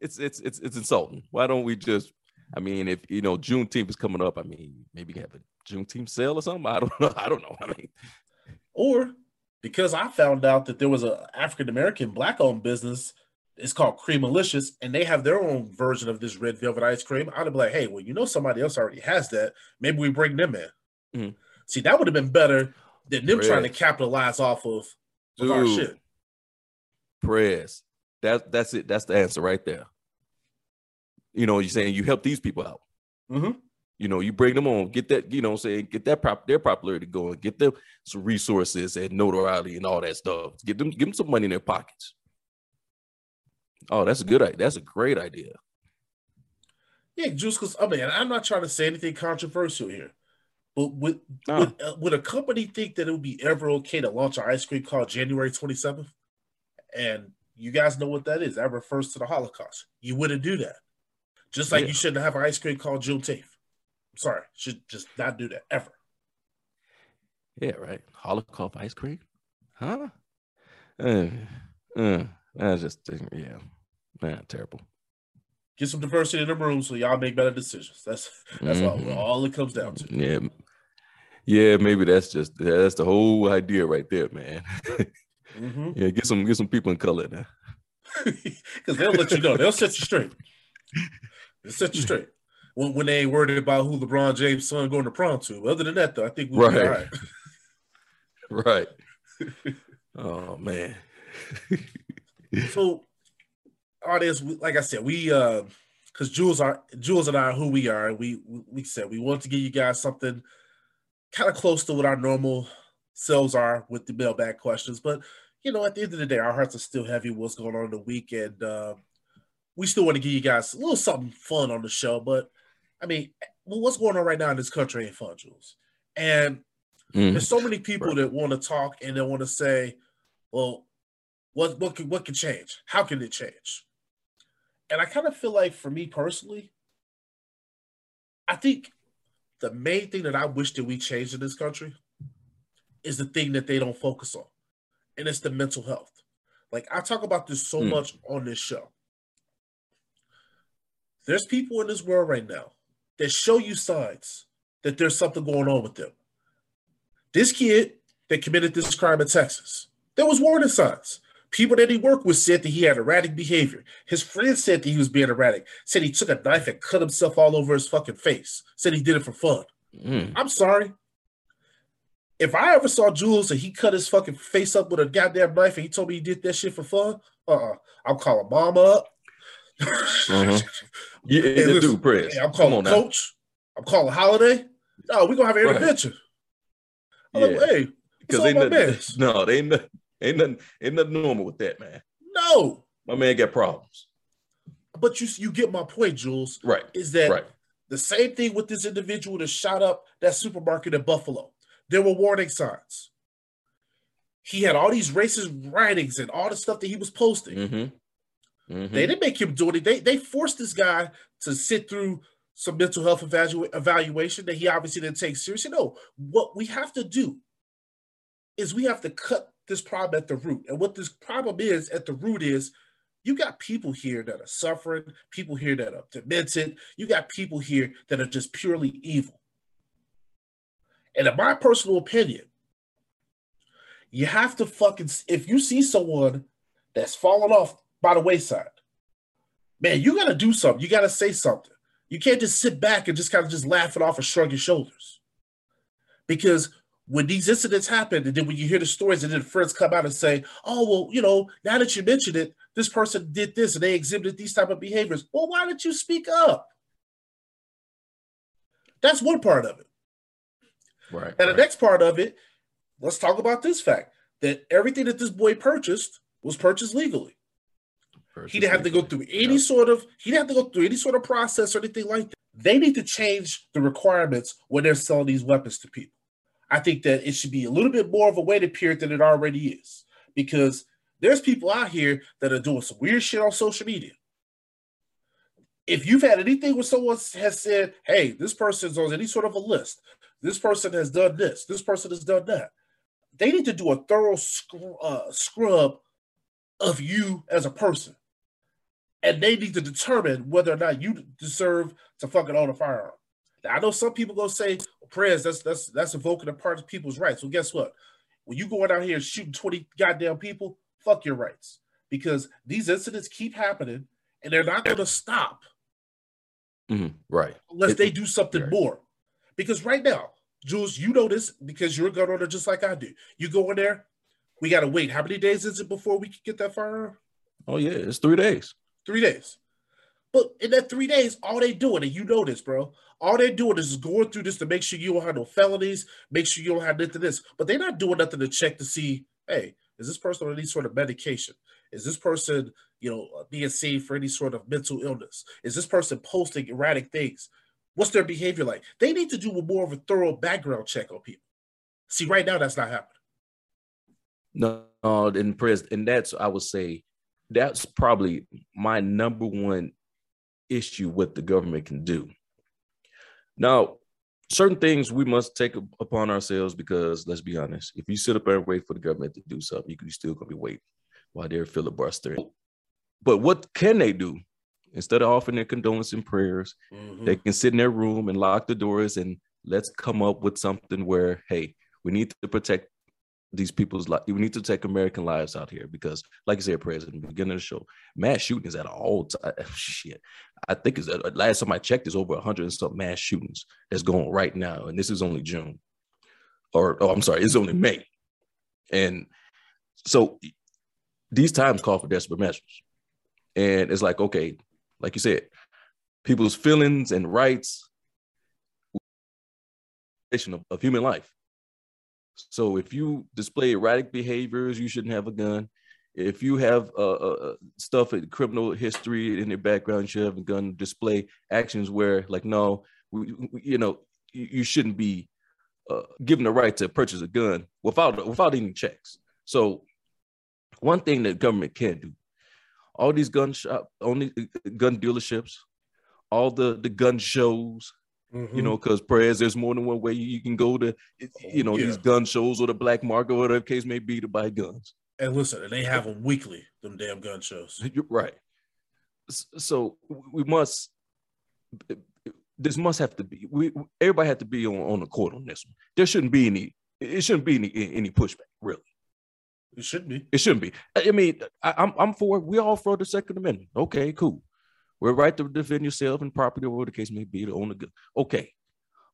it's it's it's it's insulting. Why don't we just I mean, if you know Juneteenth is coming up, I mean, maybe have a Juneteenth sale or something. I don't know. I don't know. I mean, or because I found out that there was a African American black owned business It's called Creamalicious, and they have their own version of this red velvet ice cream. I'd be like, hey, well, you know somebody else already has that. Maybe we bring them in. Mhm. See, that would have been better than them trying to capitalize off of, of our shit. Press. That that's it. That's the answer right there. You know, you're saying you help these people out. Mhm. You know, you bring them on, get that, you know, I'm saying, get that prop their popularity going, get them some resources and notoriety and all that stuff. Get them, give them some money in their pockets. Oh, that's a good idea. That's a great idea. Yeah, Juice, because I mean, I'm not trying to say anything controversial here, but would Nah. would, uh, would a company think that it would be ever okay to launch an ice cream called January 27th? And you guys know what that is. That refers to the Holocaust. You wouldn't do that. Just like Yeah. you shouldn't have an ice cream called Juneteenth. Sorry, should just not do that ever. Yeah, right. Holocaust ice cream, huh? Uh, uh, that's just yeah, man, terrible. Get some diversity in the room so y'all make better decisions. That's that's all, Mhm. all it comes down to. Yeah, yeah, maybe that's just that's the whole idea right there, man. Mm-hmm. yeah, get some get some people in color now. Because they'll let you know. They'll set you straight. They'll set you straight. When, when they ain't worried about who LeBron James' son going to prom to. Other than that, though, I think we'll be all Right. right. Right. oh man. So, audience, we- like I said, we uh, because Jules are Jules and I are who we are. We we- we said we want to give you guys something kind of close to what our normal selves are with the mailbag questions, but you know, at the end of the day, our hearts are still heavy. What's going on in the week, and uh, we still want to give you guys a little something fun on the show. But I mean, what's going on right now in this country ain't fun, Jules. And Mhm. there's so many people Right. that want to talk and they want to say, well, what what can what can change? How can it change? And I kind of feel like for me personally, I think the main thing that I wish that we changed in this country is the thing that they don't focus on. And it's the mental health. Like I talk about this so Hmm. much on this show. There's people in this world right now that show you signs that there's something going on with them. This kid that committed this crime in Texas, there was warning signs. People that he worked with said that he had erratic behavior. His friends said that he was being erratic. Said he took a knife and cut himself all over his fucking face. Said he did it for fun. Mm. I'm sorry. If I ever saw Jules and he cut his fucking face up with a goddamn knife and he told me he did that shit for fun, uh-uh. I'm calling mama up. Mhm. Yeah, Hey, listen, dude, press. Hey, I'm calling coach. I'm calling holiday. No, we're gonna have an Right. intervention. I'm Yeah, like, hey, because ain't my nothing, man? no, they ain't nothing, ain't nothing, ain't nothing normal with that, man. No. My man got problems. But you you get my point, Jules. Right, Is that right. the same thing with this individual that shot up that supermarket in Buffalo? There were warning signs. He had all these racist writings and all the stuff that he was posting. Mm-hmm. Mm-hmm. They didn't make him do it. They they forced this guy to sit through some mental health evalu- evaluation that he obviously didn't take seriously. No, what we have to do is we have to cut this problem at the root. And what this problem is at the root is you got people here that are suffering, people here that are demented, you got people here that are just purely evil. And in my personal opinion, you have to fucking if you see someone that's fallen off by the wayside, man, you gotta do something. You gotta say something. You can't just sit back and just kind of just laugh it off and shrug your shoulders. Because when these incidents happen, and then when you hear the stories, and then friends come out and say, "Oh, well, you know, now that you mentioned it, this person did this and they exhibited these type of behaviors." Well, why didn't you speak up? That's one part of it. right. And right. the next part of it, let's talk about this fact that everything that this boy purchased was purchased legally. He didn't have to go through any Yeah. sort of he didn't have to go through any sort of process or anything like that. They need to change the requirements when they're selling these weapons to people. I think that it should be a little bit more of a waiting period than it already is. Because there's people out here that are doing some weird shit on social media. If you've had anything where someone has said, hey, this person's on any sort of a list, this person has done this, this person has done that, they need to do a thorough scr- uh, scrub of you as a person and they need to determine whether or not you deserve to fucking own a firearm. Now, I know some people gonna say, "Prayers, that's that's that's invoking a part of people's rights." Well, guess what? When you going out here shooting twenty goddamn people, fuck your rights. because these incidents keep happening and they're not going to stop Mhm, Right. unless It- they do something right. more. Because right now, Jules, you know this because you're a gun owner just like I do. You go in there, we got to wait. How many days is it before we can get that firearm? Oh yeah, it's three days. Three days. But in that three days, all they doing, and you know this, bro, all they're doing is going through this to make sure you don't have no felonies, make sure you don't have nothing this. But they're not doing nothing to check to see, hey, is this person on any sort of medication? Is this person, you know, uh, being seen for any sort of mental illness? Is this person posting erratic things? What's their behavior like? They need to do a more of a thorough background check on people. See, right now that's not happening. No, uh, and pres and that's I would say that's probably my number one issue what the government can do. Now, certain things we must take upon ourselves because let's be honest, if you sit up and wait for the government to do something, you're still gonna be waiting while they're filibustering. But what can they do? Instead of offering their condolences and prayers, Mm-hmm. they can sit in their room and lock the doors and let's come up with something where hey we need to protect these people's life we need to take american lives out here because like you said president the beginning of the show mass shooting is at all time shit. I think is uh, last time i checked is over 100 and some mass shootings that's going right now and this is only june. Or oh i'm sorry it's only may. And so these times call for desperate measures. And it's like okay like you said people's feelings and rights of, of human life. So if you display erratic behaviors, you shouldn't have a gun. If you have uh, uh, stuff in criminal history in your background, you should have a gun. Display actions where, like, no, we, we- you know, you, you shouldn't be uh, given the right to purchase a gun without without any checks. So, one thing that government can't do, all these gun shop, only gun dealerships, all the the gun shows, Mm-hmm. you know, because prayers, there's more than one way you can go to, you know, yeah. these gun shows or the black market, or whatever case may be, to buy guns. and listen, and they have them weekly, them damn gun shows. You're right. So we must. This must have to be. We everybody have to be on on the court on this one. There shouldn't be any. It shouldn't be any any pushback. Really, It shouldn't be. it shouldn't be. I mean, I, I'm I'm for. We all for the Second Amendment. Okay, cool. We're right to defend yourself and property, or whatever the case may be, to own a gun. Okay,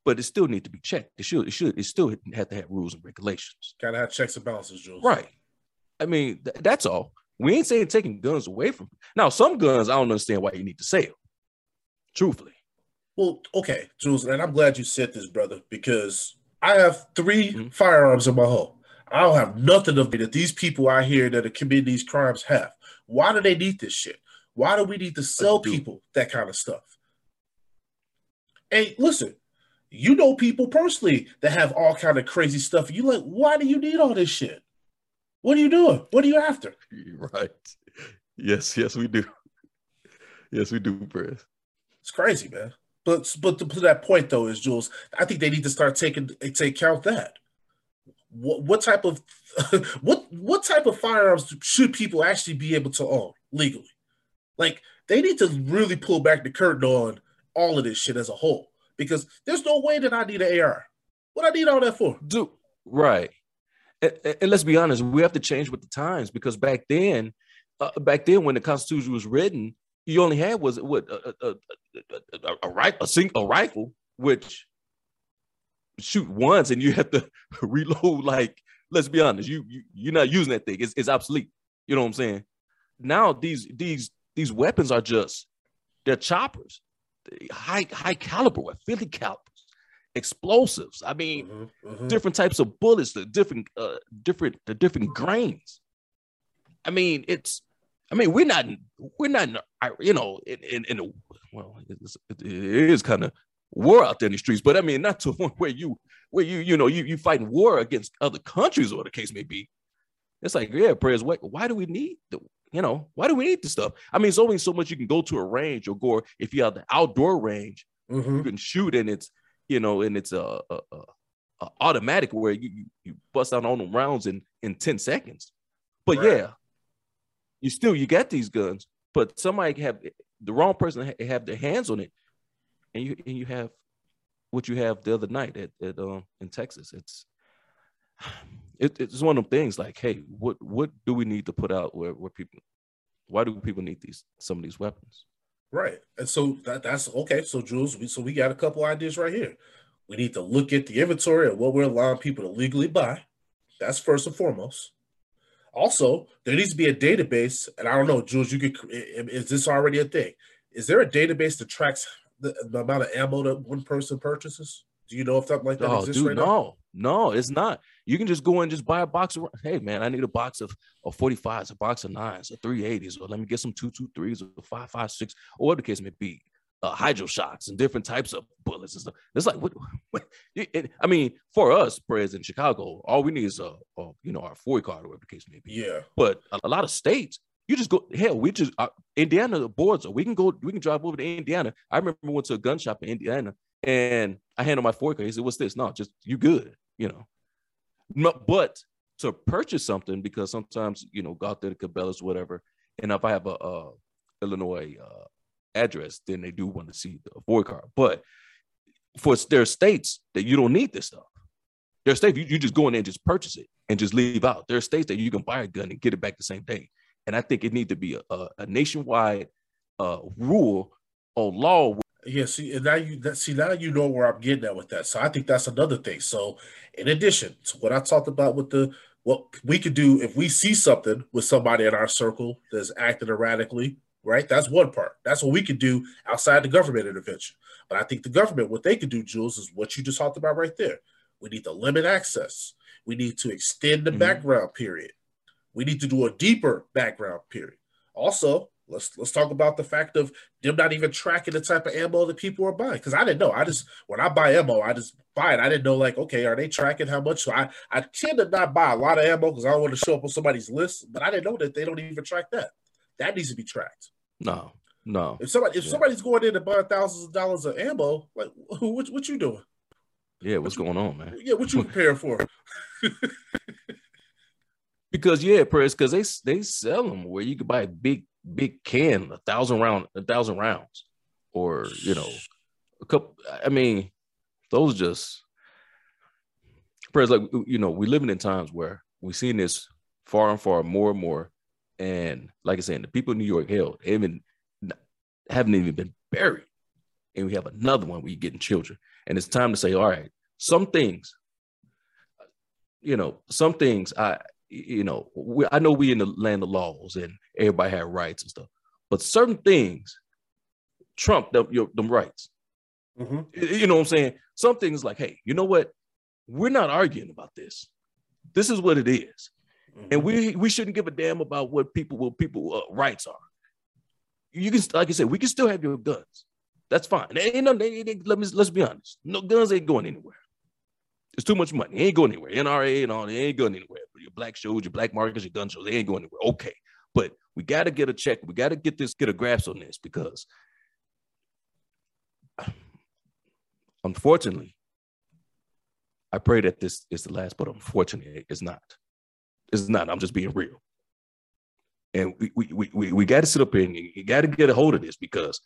but it still need to be checked. It should. It should. It still have to have rules and regulations. Gotta have checks and balances, Jules. Right. I mean, th- that's all. We ain't saying taking guns away from. Now, some guns I don't understand why you need to sell. Truthfully, Well, okay, Jules, and I'm glad you said this, brother, because I have 3 Mhm. firearms in my home. I don't have nothing of it that these people out here that are committing these crimes have. Why do they need this shit? Why do we need to sell people that kind of stuff? Hey, listen, you know people personally that have all kind of crazy stuff. You like, why do you need all this shit? What are you doing? What are you after? right? Yes, yes, we do. Yes, we do, Press. It's crazy, man. But but to, that point though, is Jules, I think they need to start taking take count that. What what type of what what type of firearms should people actually be able to own legally? Like they need to really pull back the curtain on all of this shit as a whole because there's no way that I need an AR. What I need all that for? Do right. And, and- let's be honest, we have to change with the times because back then, uh, back then when the Constitution was written, you only had was what a a, a, a, a, a, a rifle, which shoot once and you have to reload. Like, let's be honest, you, you you're not using that thing. It's, it's obsolete. You know what I'm saying? Now these these these weapons are just they're choppers, high high caliber, 50 calibers, explosives. I mean Mhm, mhm. different types of bullets, the different, uh, different, the different grains. I mean, it's. I mean, we're not, we're not, you know, in in, in a, well, it's, it is kind of war out there in the streets, but I mean, not to where you, where you, you know, you you fighting war against other countries or the case may be. It's like, yeah, prayers. What? Why do we need the? You know, why do we need this stuff? I mean, it's only so much you can go to a range or go if you have the outdoor range Mhm. you can shoot and it's you know and it's a, a, a, automatic where you, you bust out all them rounds in in 10 seconds but Right. yeah you still you got these guns but somebody have the wrong person have their hands on it and you and you have what you have the other night at, at um in texas it's it, it's one of them things like hey what what do we need to put out where, where people Why do people need these some of these weapons? Right. And so that, that's okay. So Jules, we, so we got a couple ideas right here. We need to look at the inventory of what we're allowing people to legally buy. That's first and foremost. Also, there needs to be a database, and I don't know, Jules, you could is this already a thing? Is there a database that tracks the, the amount of ammo that one person purchases? Do you know if something like that oh, exists dude, right no. now? No, it's not. You can just go and just buy a box of hey man, I need a box of, of 45s, a box of nines, a 380s, or let me get some 223s or 556, or whatever the case may be. Uh, Hydra-Shoks and different types of bullets and stuff. It's like, what, what it, I mean, for us, Prez in Chicago, all we need is a, a you know, our FOID card or whatever the case may be. Yeah. But a, a lot of states, you just go hell. We just uh, Indiana boards. We can go. We can drive over to Indiana. I remember we went to a gun shop in Indiana, and I handled my card. He said, "What's this?" No, just you good you know. No, but to purchase something because sometimes you know go out there to Cabela's whatever, and if I have a, a Illinois uh, address, then they do want to see the FOID card. But for there are states that you don't need this stuff. There are states you, you just go in there and just purchase it and just leave out. There are states that you can buy a gun and get it back the same day. And I think it needs to be a, a, a nationwide uh, rule or law yeah, see, now you that see now you know where I'm getting at with that. So I think that's another thing. So in addition to what I talked about with the what we could do if we see something with somebody in our circle that's acting erratically, right? That's one part. That's what we could do outside the government intervention. But I think the government, what they could do, Jules, is what you just talked about right there. We need to limit access. We need to extend the mm-hmm. background period. We need to do a deeper background period. Also, Let's let's talk about the fact of them not even tracking the type of ammo that people are buying. Because I didn't know. I just when I buy ammo, I just buy it. I didn't know like, okay, are they tracking how much? So I I tend to not buy a lot of ammo because I don't want to show up on somebody's list. But I didn't know that they don't even track that. That needs to be tracked. No, no. If somebody if yeah. somebody's going in to buy thousands of dollars of ammo, like what what you doing? Yeah, what's what going on, man? Yeah, what you preparing for? because yeah, press because they they sell them where you can buy big big can, a thousand round, a thousand rounds, or you know, a couple. I mean, those just prayers like you know, we're living in times where we've seen this far and far more and more. And like I said, the people in New York, hell, even haven't even been buried. And we have another one you're getting children. And it's time to say, all right, some things, you know, some things I you know, we, I know we in the land of laws and everybody had rights and stuff, but certain things trump them, your, them rights. Mm-hmm. You know what I'm saying? Some things like, hey, you know what? We're not arguing about this. This is what it is. Mm-hmm. and we we shouldn't give a damn about what people what people uh, rights are. You can, like I said, we can still have your guns. That's fine. They ain't, they, they, let me let's be honest. No guns ain't going anywhere. It's too much money. It ain't going anywhere. NRA and all, they ain't going anywhere. Your black shows, your black markets, your gun shows, they ain't going anywhere. Okay. But we got to get a check. We got to get this, get a grasp on this because unfortunately, I pray that this is the last, but unfortunately, it's not. It's not. I'm just being real. And we we we, we got to sit up here and you got to get a hold of this because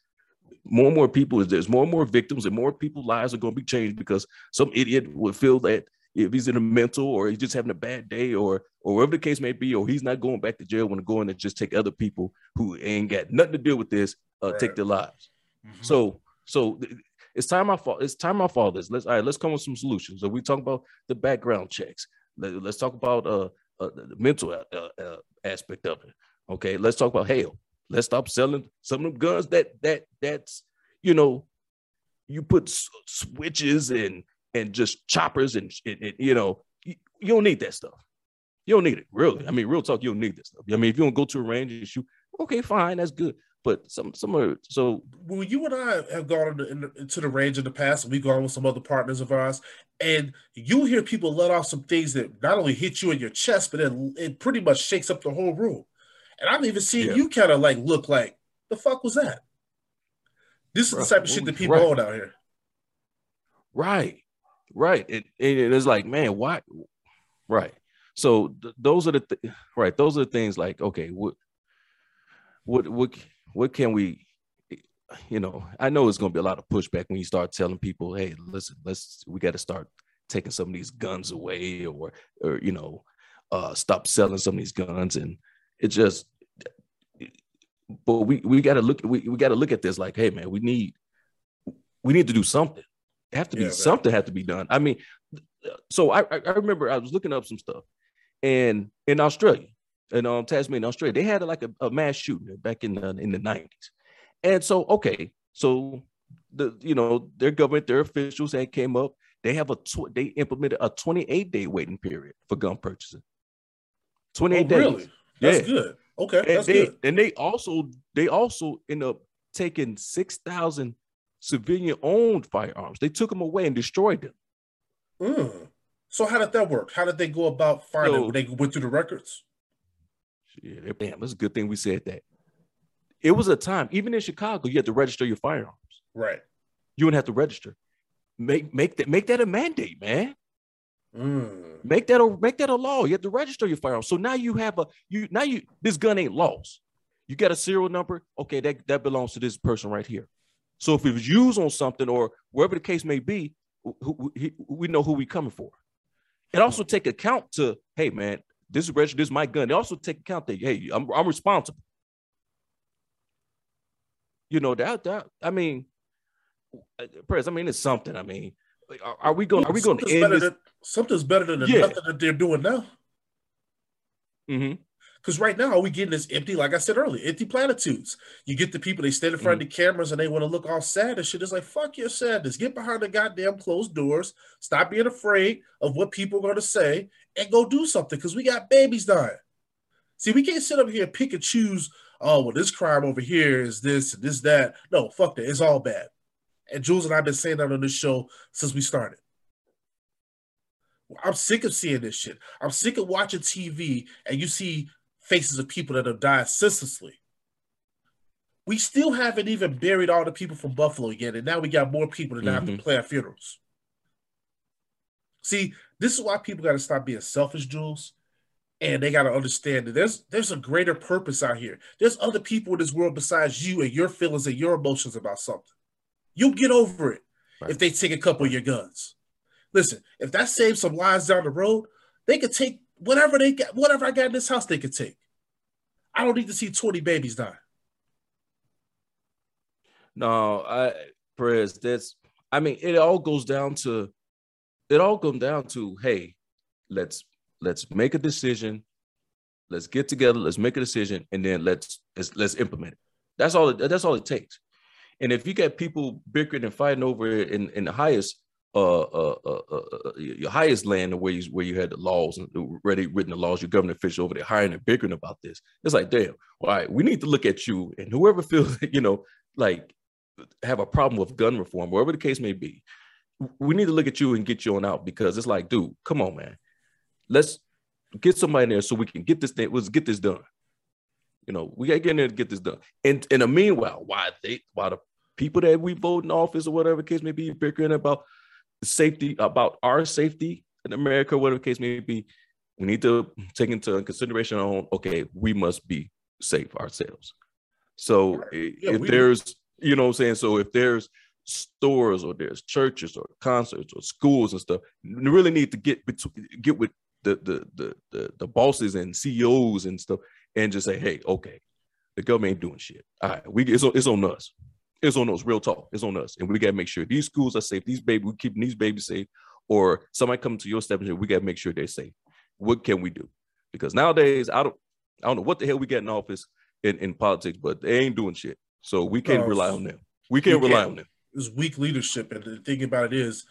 more and more people, is there's more and more victims, and more people's lives are going to be changed because some idiot would feel that if he's in a mental or he's just having a bad day or or whatever the case may be, or he's not going back to jail, want to go in and just take other people who ain't got nothing to do with this, uh, take their lives. Mm-hmm. So so it's time I fall. It's time I fall this. Let's all right. Let's come with some solutions. So we talk about the background checks. Let, us talk about uh, uh, the mental uh, uh, aspect of it. Okay. Let's talk about hell. Let's stop selling some of them guns that that that's you know you put switches and and just choppers and, and, and you know you, you, don't need that stuff. You don't need it, really. I mean, real talk, you don't need this stuff. I mean, if you don't go to a range and shoot, okay, fine, that's good. But some some are so. Well, you and I have gone into, the range in the past. We've gone with some other partners of ours, and you hear people let off some things that not only hit you in your chest, but it, it pretty much shakes up the whole room. And I've even seen yeah. you kind of like look like the fuck was that? This is the type of shit that people right. own out here. Right, right. It, it, it is like, man, why? Right. So th- those are the th- right. Those are the things like, okay, what, what, what, what can we? You know, I know it's going to be a lot of pushback when you start telling people, hey, listen, let's we got to start taking some of these guns away, or or you know, uh, stop selling some of these guns, and it just but we we got to look we, we got to look at this like, hey man, we need we need to do something. It have to be Yeah, something have to be done. I mean, so I I remember I was looking up some stuff, and in Australia, in um Tasmania, Australia, they had like a, a mass shooting back in the in the nineties, and so okay, so the you know their government, their officials had came up. They have a tw- they implemented a 28 day waiting period for gun purchasing. 28 Oh, days. really? That's Yeah. good. Okay, And that's they good. and they also they also end up taking 6,000 civilian owned firearms. They took them away and destroyed them. Mm. So how did that work? How did they go about finding? So- they went through the records. Yeah, damn, it's a good thing we said that. It was a time, even in Chicago, you had to register your firearms. Right. You wouldn't have to register. Make make that make that a mandate, man. Mm. Make that a make that a law. You have to register your firearms. So now you have a you now you this gun ain't lost. You got a serial number. Okay, that that belongs to this person right here. So if it was used on something or wherever the case may be, who, who- we know who we coming for. It also take account to, hey man, this is registered. This is my gun. They also take account that hey, I'm I'm responsible. You know that that I mean, uh, Press. I mean, it's something. I mean, are, are we going? Are we going to Something's end better this? than something's better than Yeah. nothing that they're doing now. Mhm. Because right now, we getting this empty, like I said earlier, empty platitudes. You get the people, they stand in front of the cameras and they want to look all sad and shit. It's like, fuck your sadness. Get behind the goddamn closed doors. Stop being afraid of what people are going to say and go do something because we got babies dying. See, we can't sit up here and pick and choose, oh, well, this crime over here is this and this, that. No, fuck that. It's all bad. And Jules and I have been saying that on this show since we started. I'm sick of seeing this shit. I'm sick of watching TV and you see faces of people that have died senselessly. We still haven't even buried all the people from Buffalo yet, and now we got more people that have to Mhm. plan funerals. See, this is why people got to stop being selfish, Jules, and they got to understand that there's there's a greater purpose out here. There's other people in this world besides you and your feelings and your emotions about something. You'll get over it Right. if they take a couple of your guns. Listen, if that saves some lives down the road, they could take whatever they got, whatever I got in this house, they could take. I don't need to see 20 babies die. No, I Perez, that's I mean, it all goes down to it all comes down to, hey, let's let's make a decision, let's get together, let's make a decision, and then let's let's, let's implement it. That's all it, that's all it takes. And if you got people bickering and fighting over it in, in the highest uh, uh, uh, uh, uh, your highest land where you where you had the laws and already written the laws, your government official over there hiring and bickering about this. It's like, damn, all right, we need to look at you and whoever feels, you know, like have a problem with gun reform, wherever the case may be, we need to look at you and get you on out because it's like, dude, come on, man. Let's get somebody in there so we can get this thing, let's get this done. You know, we gotta get in there to get this done. And in the meanwhile, why they why the people that we vote in office or whatever case may be bickering about safety, about our safety in America, whatever case may be, we need to take into consideration on okay, we must be safe ourselves. So Yeah, if there's, you know what I'm saying? So if there's stores or there's churches or concerts or schools and stuff, you really need to get between get with the the the the, the bosses and CEOs and stuff and just say, hey, okay, the government ain't doing shit. All right, we it's on, it's on us. It's on us. Real talk. It's on us, and we gotta make sure these schools are safe. These baby, we keeping these babies safe. Or somebody come to your establishment, we gotta make sure they're safe. What can we do? Because nowadays, I don't, I don't know what the hell we get in office in, in politics, but they ain't doing shit. So we can't No, rely on them. We can't we rely can't. on them. It's weak leadership. And the thing about it is,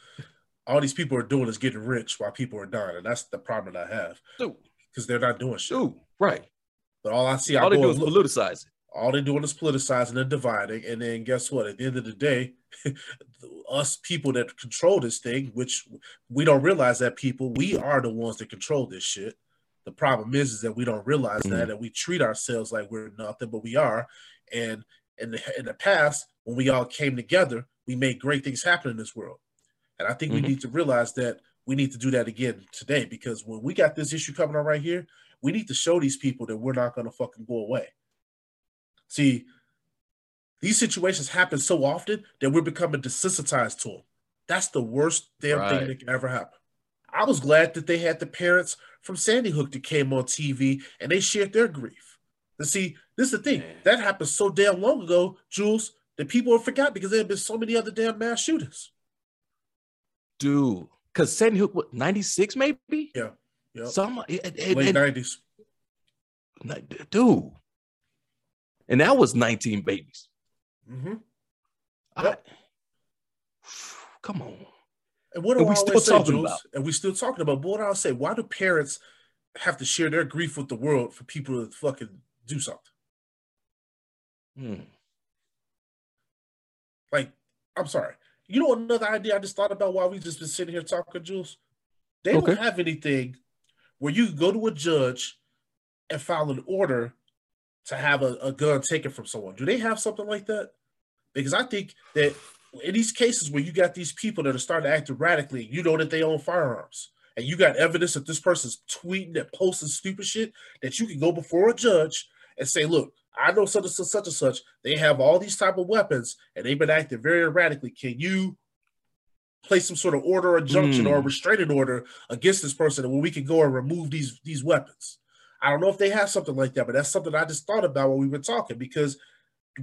all these people are doing is getting rich while people are dying. And that's the problem that I have because they're not doing shit. dude, right. But all I see, I All they do is look- politicize it. all they're doing is politicizing and dividing. And then guess what? At the end of the day, us people that control this thing, which we don't realize that people, we are the ones that control this shit. The problem is, is that we don't realize Mhm. that, and we treat ourselves like we're nothing, but we are. And in the in the past, when we all came together, we made great things happen in this world. And I think we Mhm. need to realize that we need to do that again today because when we got this issue coming on right here, we need to show these people that we're not going to fucking go away. See, these situations happen so often that we're becoming desensitized to them. That's the worst damn thing that can ever happen. I was glad that they had the parents from Sandy Hook that came on TV and they shared their grief. And see, This is the thing Man. that happened so damn long ago, Jules, that people have forgot because there have been so many other damn mass shooters. dude. Because Sandy Hook, what, 96 maybe? Yeah. Yep. Some, and- and- Late nineties. dude. And that was 19 babies. Mm-hmm. I, come on. And what are we still say, talking Jules? about- And we still talking about. But what I say, why do parents have to share their grief with the world for people to fucking do something? Hmm. Like, I'm sorry. You know another idea I just thought about while we just been sitting here talking, Jules? They Okay. don't have anything where you go to a judge and file an order to have a, a gun taken from someone. Do they have something like that? Because I think that in these cases where you got these people that are starting to act erratically, you know that they own firearms, and you got evidence that this person's tweeting and posting stupid shit, that you can go before a judge and say, look, I know such and such and such. They have all these type of weapons, and they've been acting very erratically. Can you place some sort of order or injunction Mm. or restraining order against this person, where we can go and remove these these weapons? I don't know if they have something like that, but that's something I just thought about when we were talking because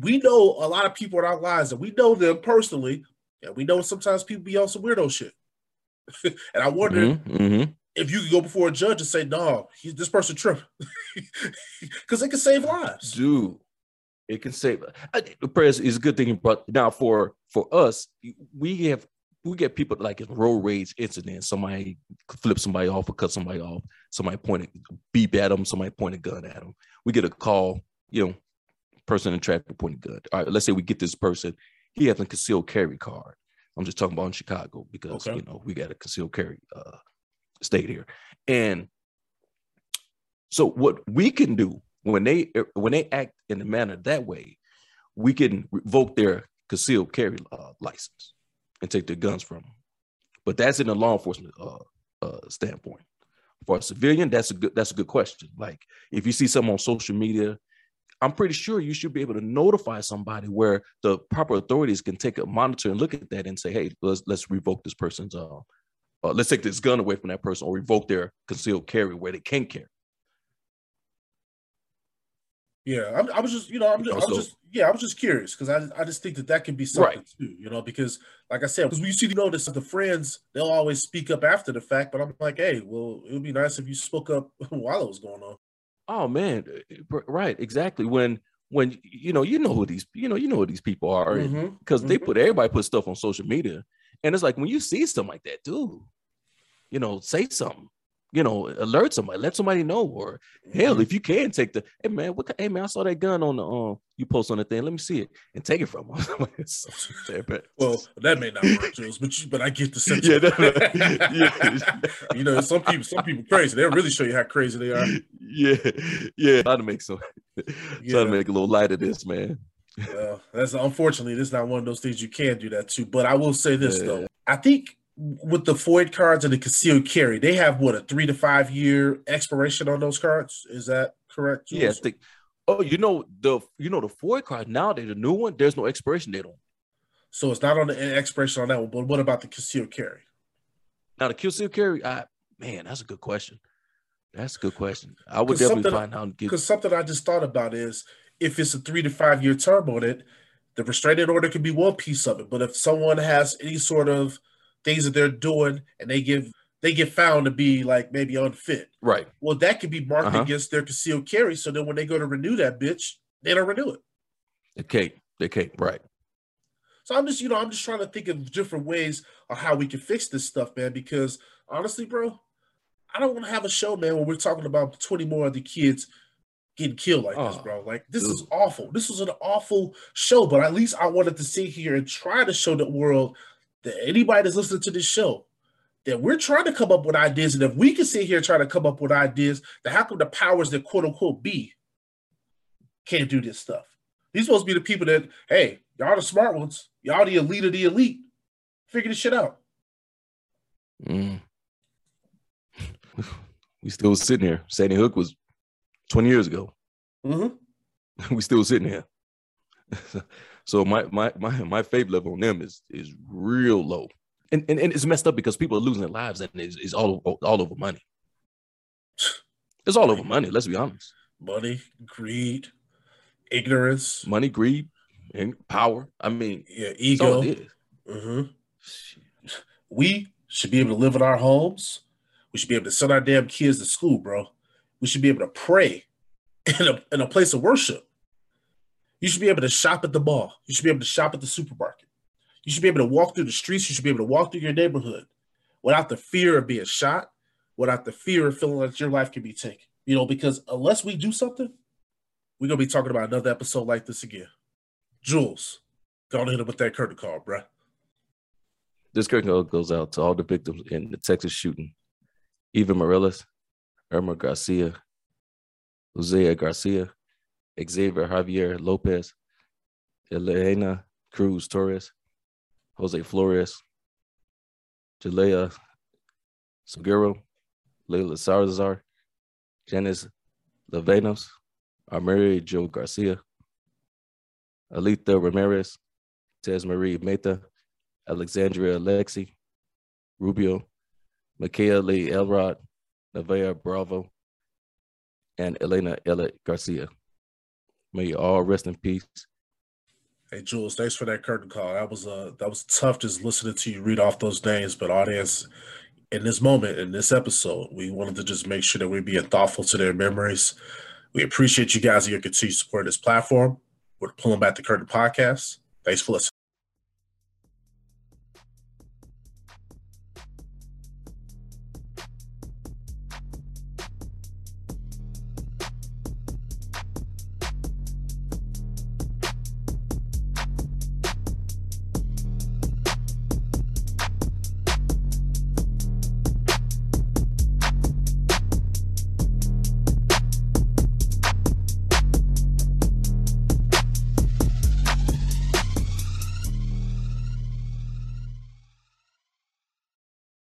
we know a lot of people in our lives, and we know them personally, and we know sometimes people be on some weirdo shit. and I wonder Mhm, mhm. if you could go before a judge and say, "No, he's this person tripping," because it can save lives. dude. It can save. I think The press is a good thing, but now for for us, we have we get people like in road rage incidents. Somebody flip somebody off or cut somebody off. Somebody pointed beep at them. Somebody point a gun at them. We get a call. You know, person in traffic pointing gun. All right, let's say we get this person. He has a concealed carry card. I'm just talking about in Chicago because Okay. you know we got a concealed carry uh, state here, and so what we can do when they when they act in a manner that way, we can revoke their concealed carry uh, license and take their guns from them. But that's in a law enforcement uh, uh, standpoint. For a civilian, that's a good that's a good question. Like if you see someone on social media, I'm pretty sure you should be able to notify somebody where the proper authorities can take a monitor and look at that and say, hey, let's let's revoke this person's uh, uh let's take this gun away from that person or revoke their concealed carry where they can carry. Yeah, I'm, I was just, you know, I'm, just, I was just, yeah, I was just curious because I, I just think that that can be something Right. too, you know, because like I said, because we see, you notice that the friends, they'll always speak up after the fact, but I'm like, hey, well, it would be nice if you spoke up while it was going on. Oh man, uh, right, exactly. When when you know you know who these you know you know who these people are because they mhm. put everybody put stuff on social media, and it's like when you see something like that, dude, you know, say something, you know, alert somebody, let somebody know, or hell, Mhm. if you can take the hey man, what hey man, I saw that gun on the um you post on the thing, let me see it and take it from them. It's so sad, man. Well, that may not work, Jules, but you, but I get the sense. Yeah, that- yeah. you know, some people, some people crazy. They'll really show you how crazy they are. yeah, yeah, try to make some, try Yeah. to make a little light of this, man. Well, that's unfortunately, this is not one of those things you can do that to. But I will say this Yeah. though, I think with the FOID cards and the concealed carry, they have what a three to five year expiration on those cards. Is that correct? Jules? Oh, you know the you know the FOID card nowadays, the new one. There's no expiration date on. So it's not on the eh, expiration on that one. But what about the concealed carry? Now the concealed carry, I man, that's a good question. That's a good question. I would definitely find out. Because something I just thought about is if it's a three to five year term on it, the restraining order could be one piece of it. But if someone has any sort of things that they're doing and they give they get found to be like maybe unfit, right. well, that could be marked Uh-huh. against their concealed carry. So then when they go to renew that bitch, they don't renew it. The They can't. Right. So I'm just, you know, I'm just trying to think of different ways of how we can fix this stuff, man. Because honestly, bro, I don't want to have a show, man, where we're talking about 20 more of the kids getting killed like this, Oh, bro. Like this is awful. This was an awful show, but at least I wanted to sit here and try to show the world that anybody that's listening to this show that we're trying to come up with ideas, and if we can sit here and try to come up with ideas, then how come the powers that quote unquote be can't do this stuff? These supposed to be the people that, hey, y'all the smart ones, y'all the elite of the elite. Figure this shit out. Mm. we still sitting here. Sandy Hook was 20 years ago. Mm-hmm. we still sitting here. so my my my my faith level on them is is real low. And, and, and it's messed up because people are losing their lives and it's, it's all all over money. It's all over money. Let's be honest. Money, greed. ignorance, money, greed, and power. I mean, yeah, ego. all it is. hmm We should be able to live in our homes. We should be able to send our damn kids to school, bro. We should be able to pray in a, in a place of worship. You should be able to shop at the mall. You should be able to shop at the supermarket. You should be able to walk through the streets. You should be able to walk through your neighborhood without the fear of being shot, without the fear of feeling like your life can be taken. You know, because unless we do something, we're gonna be talking about another episode like this again. Jules, on hit him with that curtain call, bruh. This curtain call goes out to all the victims in the Texas shooting. Eva Mireles, Irma Garcia, Hosea Garcia, Xavier Javier Lopez, Elena Cruz Torres, Jose Flores, Jailah Silguero, Layla Salazar, Janice Luevanos, Amerie Jo Garcia, Alithia Ramirez, Tess Marie Mata, Alexandria Alexi, Rubio, Micaiah Lee Elrod, Nevaeh Bravo, and Elena Elliott Garcia. May you all rest in peace. Hey Jules, thanks for that curtain call. That was uh that was tough just listening to you read off those names, but audience in this moment, in this episode, we wanted to just make sure that we're being thoughtful to their memories. We appreciate you guys and your continued support of this platform. We're pulling back the curtain podcast. Thanks for listening.